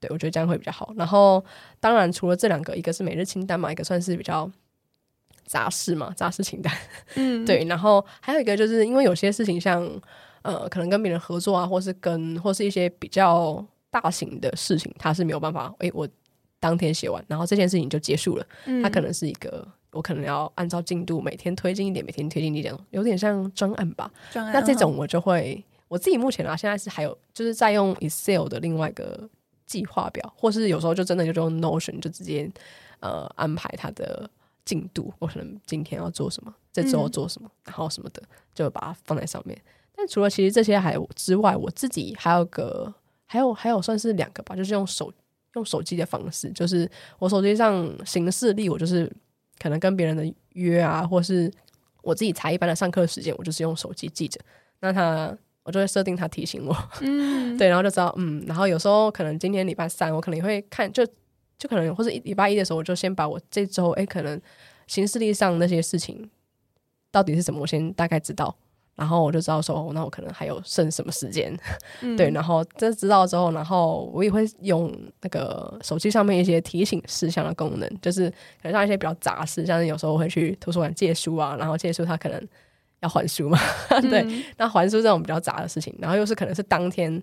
对我觉得这样会比较好。然后当然除了这两个，一个是每日清单嘛，一个算是比较。杂事嘛，杂事清单，嗯，<laughs> 对，然后还有一个就是因为有些事情，像呃，可能跟别人合作啊，或是跟或是一些比较大型的事情，他是没有办法，诶，我当天写完，然后这件事情就结束了。嗯，它可能是一个，我可能要按照进度每天推进一点，每天推进一点，有点像专案吧。专案，那这种我就会我自己目前啊，现在是还有就是在用 Excel 的另外一个计划表，或是有时候就真的就用 Notion 就直接呃安排它的。进度，我可能今天要做什么，这周做什么，然后什么的，就把它放在上面。但除了其实这些还有之外，我自己还有个，还有还有算是两个吧，就是用手用手机的方式，就是我手机上行事历，我就是可能跟别人的约啊，或是我自己才一般的上课时间，我就是用手机记着。那他我就会设定他提醒我，<laughs> 嗯，对，然后就知道，嗯，然后有时候可能今天礼拜三，我可能也会看就。就可能或者礼拜一的时候，我就先把我这周哎，可能行事历上那些事情到底是什么，我先大概知道，然后我就知道说，那我可能还有剩什么时间，对，然后这知道之后，然后我也会用那个手机上面一些提醒事项的功能，就是可能像一些比较杂事，像是有时候会去图书馆借书啊，然后借书他可能要还书嘛，<laughs> 对，那还书这种比较杂的事情，然后又是可能是当天，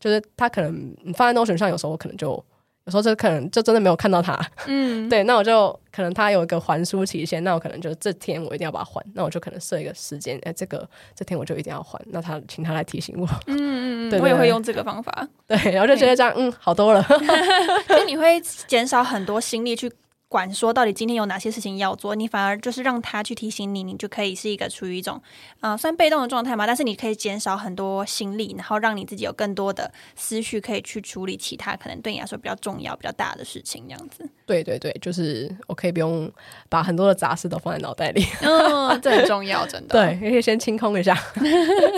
就是他可能你放在 Notion 上，有时候我可能就。有时候就可能就真的没有看到他，嗯，<laughs> 对，那我就可能他有一个还书期限，那我可能就这天我一定要把它还，那我就可能设一个时间，哎，这个这天我就一定要还，那他请他来提醒我，嗯嗯嗯，<laughs> 我也会用这个方法，对，然后就觉得这样，嗯，好多了，<laughs> 所以你会减少很多心力去。管说到底今天有哪些事情要做，你反而就是让他去提醒你，你就可以是一个处于一种呃算被动的状态嘛。但是你可以减少很多心力，然后让你自己有更多的思绪可以去处理其他可能对你来说比较重要、比较大的事情，这样子。对对对，就是我可以不用把很多的杂事都放在脑袋里。嗯，这很重要，真的。<laughs> 对，可以先清空一下。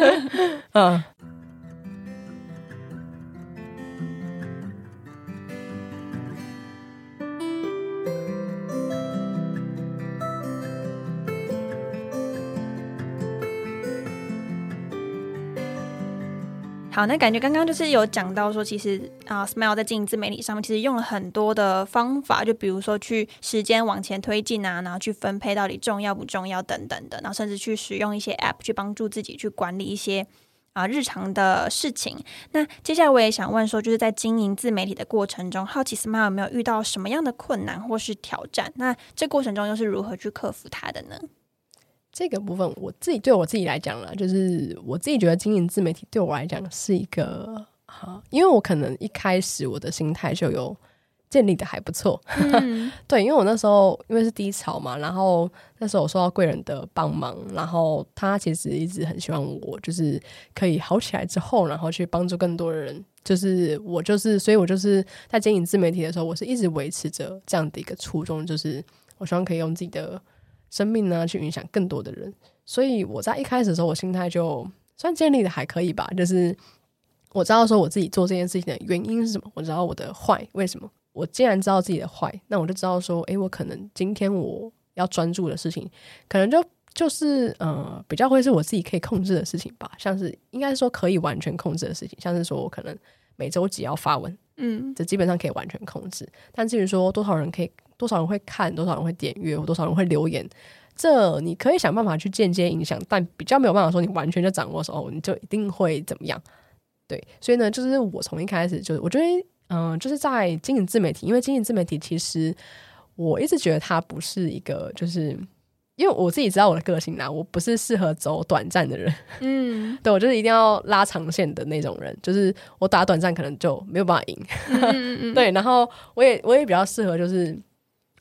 <laughs> 嗯。好，那感觉刚刚就是有讲到说，其实啊，Smile 在经营自媒体上面，其实用了很多的方法，就比如说去时间往前推进啊，然后去分配到底重要不重要等等的，然后甚至去使用一些 App 去帮助自己去管理一些啊日常的事情。那接下来我也想问说，就是在经营自媒体的过程中，好奇 Smile 有没有遇到什么样的困难或是挑战？那这过程中又是如何去克服它的呢？这个部分，我自己对我自己来讲啦，就是我自己觉得经营自媒体对我来讲是一个哈，因为我可能一开始我的心态就有建立的还不错，<laughs> 对，因为我那时候因为是低潮嘛，然后那时候我受到贵人的帮忙，然后他其实一直很希望我就是可以好起来之后，然后去帮助更多的人，就是我就是，所以我就是在经营自媒体的时候，我是一直维持着这样的一个初衷，就是我希望可以用自己的。生命呢，去影响更多的人，所以我在一开始的时候，我心态就算建立的还可以吧。就是我知道说我自己做这件事情的原因是什么，我知道我的坏为什么。我既然知道自己的坏，那我就知道说，诶，我可能今天我要专注的事情，可能就就是呃，比较会是我自己可以控制的事情吧。像是应该是说可以完全控制的事情，像是说我可能每周几要发文，嗯，这基本上可以完全控制。但至于说多少人可以。多少人会看，多少人会点阅，或多少人会留言，这你可以想办法去间接影响，但比较没有办法说你完全就掌握的时候，你就一定会怎么样？对，所以呢，就是我从一开始就是，我觉得，嗯，就是在经营自媒体，因为经营自媒体，其实我一直觉得它不是一个，就是因为我自己知道我的个性啦，我不是适合走短暂的人，嗯，<laughs> 对我就是一定要拉长线的那种人，就是我打短暂可能就没有办法赢，<laughs> 对，然后我也我也比较适合就是。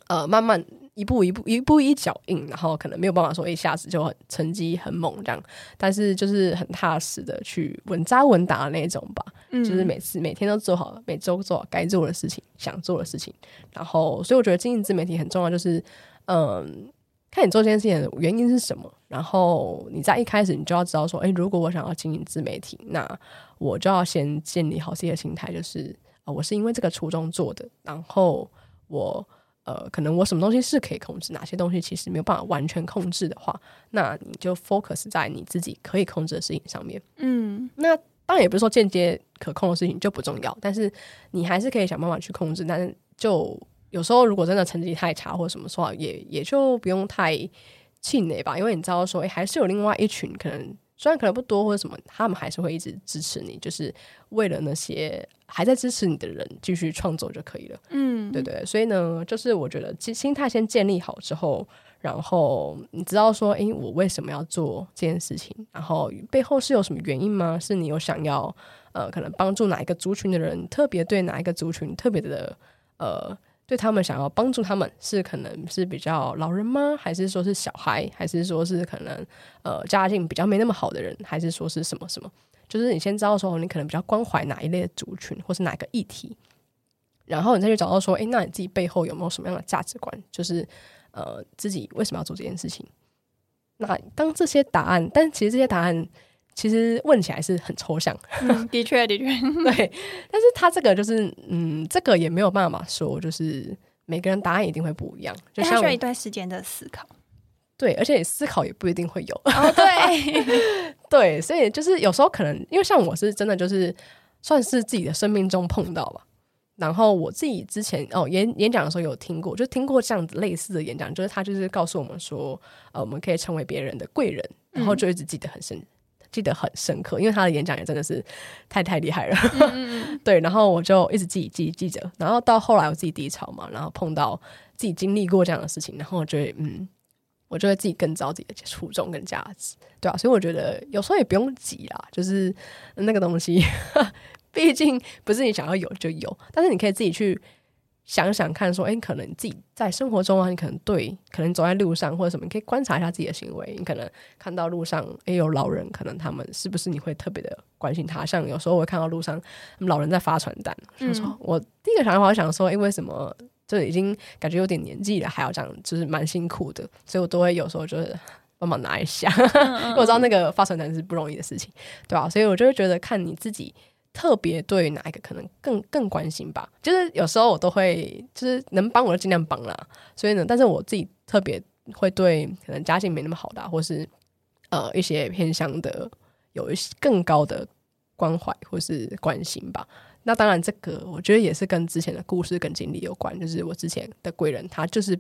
呃，慢慢一步一步一步一脚印，然后可能没有办法说一下子就很成绩很猛这样，但是就是很踏实的去稳扎稳打的那种吧。嗯，就是每次每天都做好，每周做好该做的事情，想做的事情。然后，所以我觉得经营自媒体很重要，就是嗯，看你做这件事情的原因是什么。然后你在一开始你就要知道说，哎，如果我想要经营自媒体，那我就要先建立好自己的心态，就是啊，我是因为这个初衷做的，然后我。呃，可能我什么东西是可以控制，哪些东西其实没有办法完全控制的话，那你就 focus 在你自己可以控制的事情上面。嗯，那当然也不是说间接可控的事情就不重要，但是你还是可以想办法去控制。但是就有时候如果真的成绩太差或者什么说，也也就不用太气馁吧，因为你知道说，哎，还是有另外一群可能。虽然可能不多或者什么，他们还是会一直支持你，就是为了那些还在支持你的人继续创作就可以了。嗯，对对，所以呢，就是我觉得心心态先建立好之后，然后你知道说，诶，我为什么要做这件事情？然后背后是有什么原因吗？是你有想要呃，可能帮助哪一个族群的人，特别对哪一个族群特别的呃。对他们想要帮助他们是可能是比较老人吗？还是说是小孩？还是说是可能呃家境比较没那么好的人？还是说是什么什么？就是你先知道说你可能比较关怀哪一类的族群，或是哪个议题，然后你再去找到说，哎，那你自己背后有没有什么样的价值观？就是呃自己为什么要做这件事情？那当这些答案，但其实这些答案。其实问起来是很抽象，的确的确，<laughs> 对。但是他这个就是，嗯，这个也没有办法说，就是每个人答案一定会不一样，就需要一段时间的思考。对，而且思考也不一定会有。哦，对，<laughs> 对，所以就是有时候可能，因为像我是真的就是算是自己的生命中碰到吧。然后我自己之前哦演演讲的时候有听过，就听过这样子类似的演讲，就是他就是告诉我们说，呃，我们可以成为别人的贵人，然后就一直记得很深。记得很深刻，因为他的演讲也真的是太太厉害了。<laughs> 对，然后我就一直记记记着，然后到后来我自己低潮嘛，然后碰到自己经历过这样的事情，然后我觉得嗯，我就会自己更知道自己的初衷跟价值，对啊，所以我觉得有时候也不用急啦，就是那个东西，<laughs> 毕竟不是你想要有就有，但是你可以自己去想想看，说，哎，可能你自己在生活中啊，你可能对，可能走在路上或者什么，你可以观察一下自己的行为。你可能看到路上，哎，有老人，可能他们是不是你会特别的关心他？像有时候我会看到路上老人在发传单，就说，我第一个想法我想说，哎，为什么就已经感觉有点年纪了，还要这样，就是蛮辛苦的，所以我都会有时候就是帮忙拿一下，<laughs> 因为我知道那个发传单是不容易的事情，对吧？所以我就会觉得看你自己。特别对哪一个可能更更关心吧，就是有时候我都会，就是能帮我就尽量帮啦。所以呢，但是我自己特别会对可能家境没那么好的，或是呃一些偏向的，有一些更高的关怀或是关心吧。那当然，这个我觉得也是跟之前的故事跟经历有关。就是我之前的贵人，他就是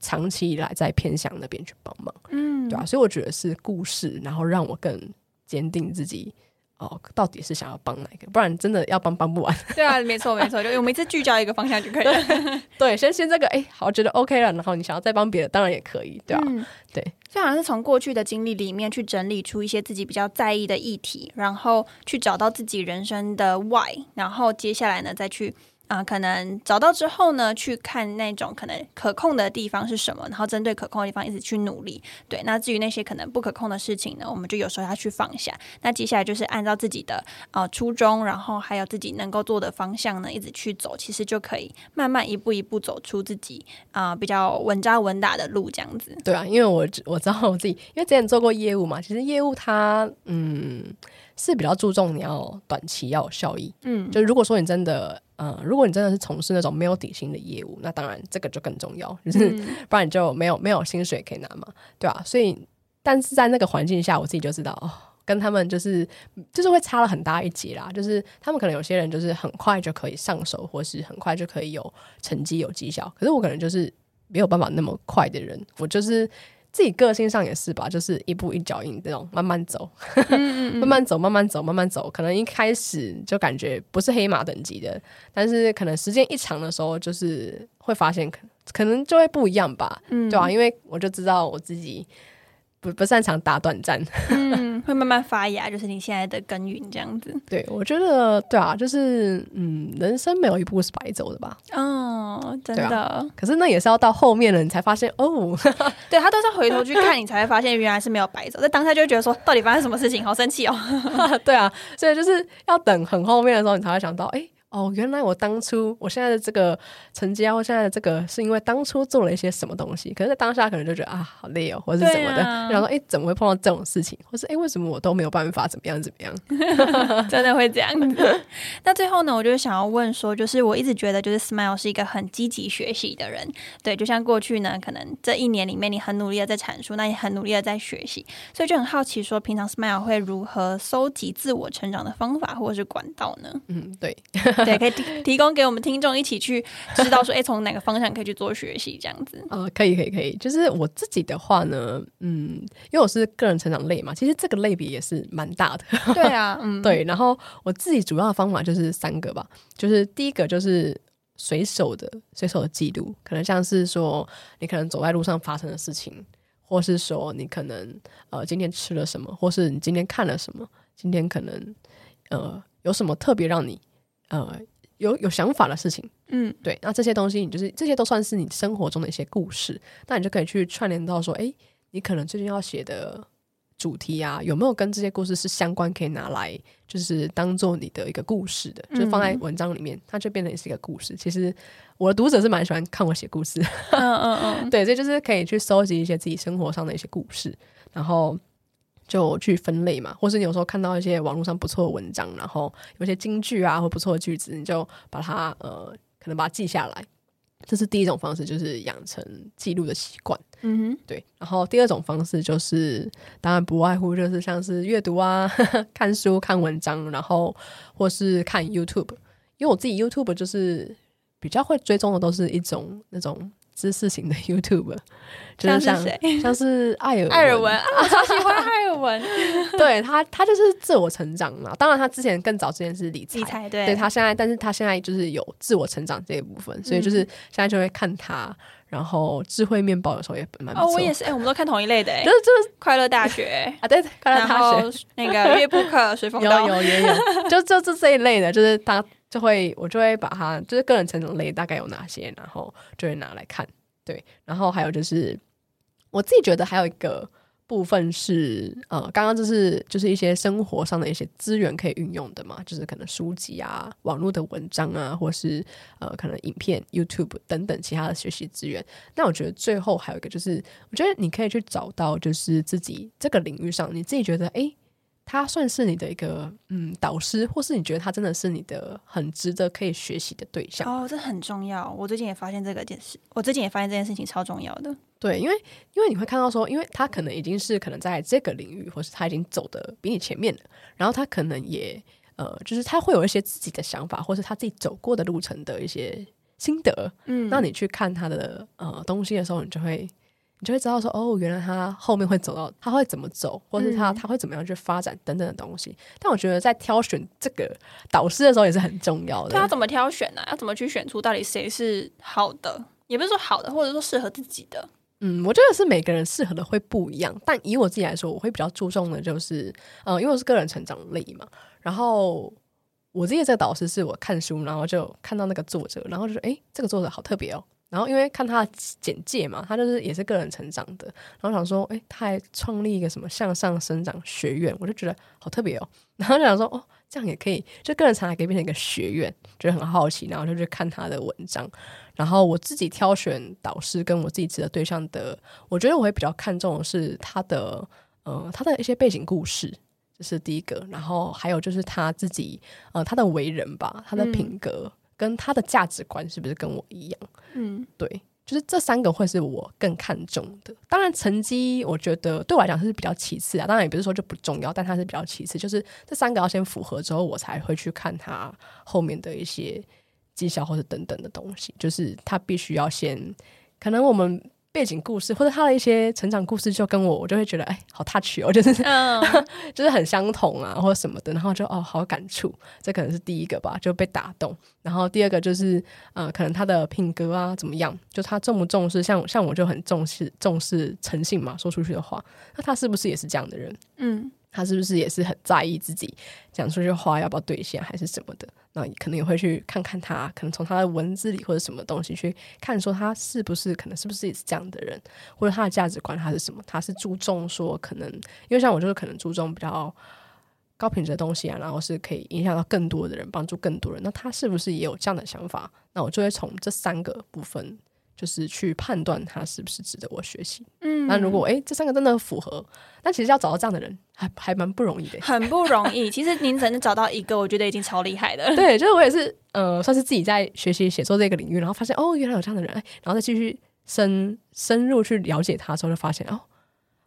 长期以来在偏向那边去帮忙，嗯，对吧？所以我觉得是故事，然后让我更坚定自己。哦，到底是想要帮哪一个？不然真的要帮帮不完。<laughs> 对啊，没错没错，就我们一次聚焦一个方向就可以了。<laughs> 对，先先这个，哎，好，觉得 OK 了，然后你想要再帮别的，当然也可以，对吧？对，所以好像是从过去的经历里面去整理出一些自己比较在意的议题，然后去找到自己人生的 Why，然后接下来呢再去。啊，可能找到之后呢，去看那种可能可控的地方是什么，然后针对可控的地方一直去努力。对，那至于那些可能不可控的事情呢，我们就有时候要去放下。那接下来就是按照自己的啊初衷，然后还有自己能够做的方向呢，一直去走，其实就可以慢慢一步一步走出自己啊比较稳扎稳打的路，这样子。对啊，因为我我知道我自己，因为之前做过业务嘛，其实业务它嗯是比较注重你要短期要有效益。嗯，就如果说你真的。呃，如果你真的是从事那种没有底薪的业务，那当然这个就更重要，就是不然你就没有没有薪水可以拿嘛，对吧？所以，但是在那个环境下，我自己就知道，哦，跟他们就是就是会差了很大一截啦。就是他们可能有些人就是很快就可以上手，或是很快就可以有成绩、有绩效，可是我可能就是没有办法那么快的人，我就是。自己个性上也是吧，就是一步一脚印这种，慢慢走，慢慢走，慢慢走，慢慢走。可能一开始就感觉不是黑马等级的，但是可能时间一长的时候，就是会发现可可能就会不一样吧，对吧？因为我就知道我自己。不不擅长打短战，<laughs> 嗯，会慢慢发芽，就是你现在的耕耘这样子。对，我觉得对啊，就是嗯，人生没有一步是白走的吧？哦，真的。可是那也是要到后面了，你才发现哦，<laughs> 对他都是回头去看你才会发现，原来是没有白走。在当下就会觉得说，到底发生什么事情？好生气哦。<laughs> 对啊，所以就是要等很后面的时候，你才会想到，哎。哦，原来我当初我现在的这个成绩啊，或现在的这个，是因为当初做了一些什么东西。可是，在当下可能就觉得啊，好累哦，或者是什么的。然后说，哎，怎么会碰到这种事情？或是哎，为什么我都没有办法怎么样怎么样？<laughs> <laughs> 真的会这样子。<laughs> 那最后呢，我就想要问说，就是我一直觉得，就是 Smile 是一个很积极学习的人。对，就像过去呢，可能这一年里面，你很努力的在阐述，那也很努力的在学习。所以就很好奇，说平常 Smile 会如何搜集自我成长的方法或者是管道呢？嗯，对。对，可以提 <laughs> 提供给我们听众一起去知道说，哎，从哪个方向可以去做学习这样子。呃，可以，可以，可以。就是我自己的话呢，嗯，因为我是个人成长类嘛，其实这个类别也是蛮大的。对啊，<laughs> 嗯，对。然后我自己主要的方法就是三个吧，就是第一个就是随手的随手的记录，可能像是说你可能走在路上发生的事情，或是说你可能呃今天吃了什么，或是你今天看了什么，今天可能呃有什么特别让你。呃，有有想法的事情，嗯，对，那这些东西你就是这些都算是你生活中的一些故事，那你就可以去串联到说，哎，你可能最近要写的主题啊，有没有跟这些故事是相关，可以拿来就是当做你的一个故事的，就是放在文章里面，它就变成是一个故事。其实我的读者是蛮喜欢看我写故事，嗯嗯嗯，<laughs> 对，所以就是可以去收集一些自己生活上的一些故事，然后。就去分类嘛，或是你有时候看到一些网络上不错的文章，然后有些金句啊或不错的句子，你就把它呃可能把它记下来。这是第一种方式，就是养成记录的习惯。嗯哼，对。然后第二种方式就是，当然不外乎就是像是阅读啊、<laughs> 看书、看文章，然后或是看 YouTube。因为我自己 YouTube 就是比较会追踪的，都是一种那种。知识型的 <laughs> YouTube，就是像像是艾尔 <laughs> 艾尔文，我超喜欢艾尔文。<laughs> 对他，他就是自我成长嘛。当然，他之前更早之前是理财，对，对他现在，但是他现在就是有自我成长这一部分，所以就是现在就会看他。然后智慧面包有时候也蛮哦，我也是，哎，我们都看同一类的，就是就是快乐大学啊，对，快乐大学那个乐布克随风刀有有也有，就就就这一类的，就是他。就会我就会把它就是个人成长类大概有哪些，然后就会拿来看。对，然后还有就是我自己觉得还有一个。部分是呃，刚刚就是就是一些生活上的一些资源可以运用的嘛，就是可能书籍啊、网络的文章啊，或是呃可能影片、YouTube 等等其他的学习资源。那我觉得最后还有一个就是，我觉得你可以去找到就是自己这个领域上你自己觉得哎。他算是你的一个嗯导师，或是你觉得他真的是你的很值得可以学习的对象哦，这很重要。我最近也发现这个件事，我最近也发现这件事情超重要的。对，因为因为你会看到说，因为他可能已经是可能在这个领域，或是他已经走的比你前面了，然后他可能也呃，就是他会有一些自己的想法，或是他自己走过的路程的一些心得。嗯，那你去看他的呃东西的时候，你就会。你就会知道说哦，原来他后面会走到，他会怎么走，或是他他会怎么样去发展等等的东西。但我觉得在挑选这个导师的时候也是很重要的。他怎么挑选呢？要怎么去选出到底谁是好的？也不是说好的，或者说适合自己的。嗯，我觉得是每个人适合的会不一样。但以我自己来说，我会比较注重的就是，呃，因为我是个人成长类嘛。然后我自己这个导师是我看书，然后就看到那个作者，然后就说，哎，这个作者好特别哦。然后因为看他的简介嘛，他就是也是个人成长的，然后想说，哎，他还创立一个什么向上生长学院，我就觉得好特别哦。<laughs> 然后就想说，哦，这样也可以，就个人成长可以变成一个学院，觉得很好奇，然后就去看他的文章。然后我自己挑选导师跟我自己指的对象的，我觉得我会比较看重的是他的，呃，他的一些背景故事，这是第一个。然后还有就是他自己，呃，他的为人吧，他的品格。跟他的价值观是不是跟我一样？嗯，对，就是这三个会是我更看重的。当然，成绩我觉得对我来讲是比较其次啊。当然也不是说就不重要，但它是比较其次。就是这三个要先符合之后，我才会去看他后面的一些绩效或者等等的东西。就是他必须要先，可能我们。背景故事或者他的一些成长故事，就跟我我就会觉得哎，好 touch 哦，<laughs> 就是 <laughs> 就是很相同啊，或者什么的，然后就哦，好感触，这可能是第一个吧，就被打动。然后第二个就是呃，可能他的品格啊怎么样，就他重不重视，像像我就很重视重视诚信嘛，说出去的话，那他是不是也是这样的人？嗯。他是不是也是很在意自己讲出去话要不要兑现，还是什么的？那可能也会去看看他，可能从他的文字里或者什么东西去看，说他是不是可能是不是也是这样的人，或者他的价值观他是什么？他是注重说可能，因为像我就是可能注重比较高品质的东西啊，然后是可以影响到更多的人，帮助更多人。那他是不是也有这样的想法？那我就会从这三个部分。就是去判断他是不是值得我学习。嗯，那如果哎这三个真的符合，那其实要找到这样的人还还蛮不容易的，很不容易。其实您只能找到一个，我觉得已经超厉害的。<laughs> 对，就是我也是呃，算是自己在学习写作这个领域，然后发现哦，原来有这样的人，哎，然后再继续深深入去了解他之后，就发现哦，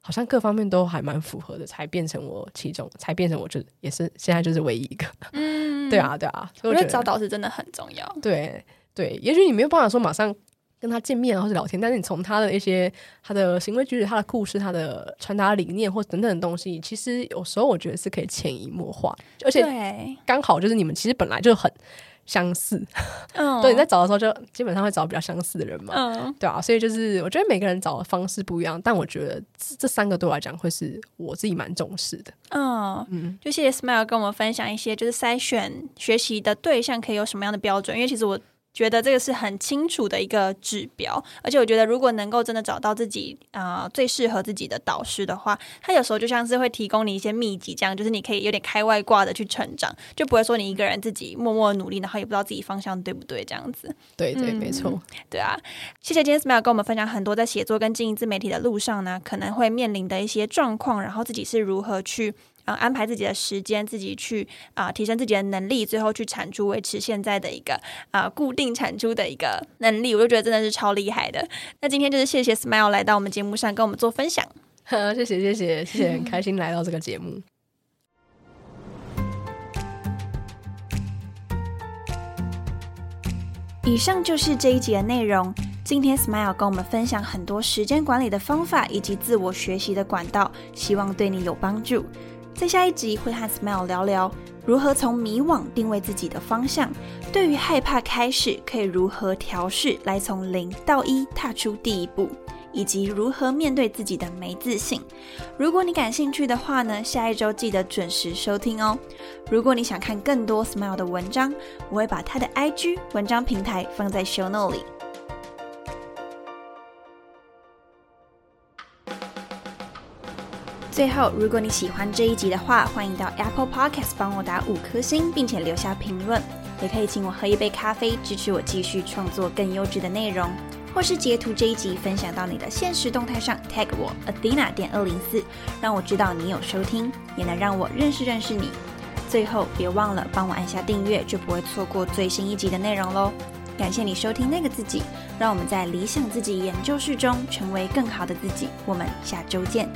好像各方面都还蛮符合的，才变成我其中，才变成我就也是现在就是唯一一个。嗯，<laughs> 对啊，对啊，我觉得找导师真的很重要。对对，也许你没有办法说马上。跟他见面或是聊天，但是你从他的一些他的行为举止、他的故事、他的传达理念或等等的东西，其实有时候我觉得是可以潜移默化，而且刚好就是你们其实本来就很相似，嗯，对，你在找的时候就基本上会找比较相似的人嘛，嗯，对啊，所以就是我觉得每个人找的方式不一样，但我觉得这三个对我来讲会是我自己蛮重视的，嗯。嗯，就谢谢 Smile 跟我们分享一些就是筛选学习的对象可以有什么样的标准，因为其实我。觉得这个是很清楚的一个指标，而且我觉得如果能够真的找到自己啊最适合自己的导师的话，他有时候就像是会提供你一些秘籍，这样就是你可以有点开外挂的去成长，就不会说你一个人自己默默努力，然后也不知道自己方向对不对这样子。对对，没错，对啊。谢谢今天 Smile 跟我们分享很多在写作跟经营自媒体的路上呢，可能会面临的一些状况，然后自己是如何去。安排自己的时间，自己去啊提升自己的能力，最后去产出维持现在的一个啊固定产出的一个能力，我就觉得真的是超厉害的。那今天就是谢谢 Smile 来到我们节目上跟我们做分享，<laughs> 谢谢谢谢谢谢，很 <laughs> 开心来到这个节目。以上就是这一集的内容。今天 Smile 跟我们分享很多时间管理的方法以及自我学习的管道，希望对你有帮助。在下一集会和 Smile 聊聊如何从迷惘定位自己的方向，对于害怕开始可以如何调试，来从零到一踏出第一步。以及如何面对自己的没自信。如果你感兴趣的话呢，下一周记得准时收听哦。如果你想看更多 Smile 的文章，我会把他的 IG 文章平台放在 Show Note 里。最后，如果你喜欢这一集的话，欢迎到 Apple Podcast 帮我打五颗星，并且留下评论。也可以请我喝一杯咖啡，支持我继续创作更优质的内容，或是截图这一集分享到你的现实动态上，tag 我 Athena 点二零四，让我知道你有收听，也能让我认识认识你。最后，别忘了帮我按下订阅，就不会错过最新一集的内容喽。感谢你收听那个自己，让我们在理想自己研究室中成为更好的自己。我们下周见。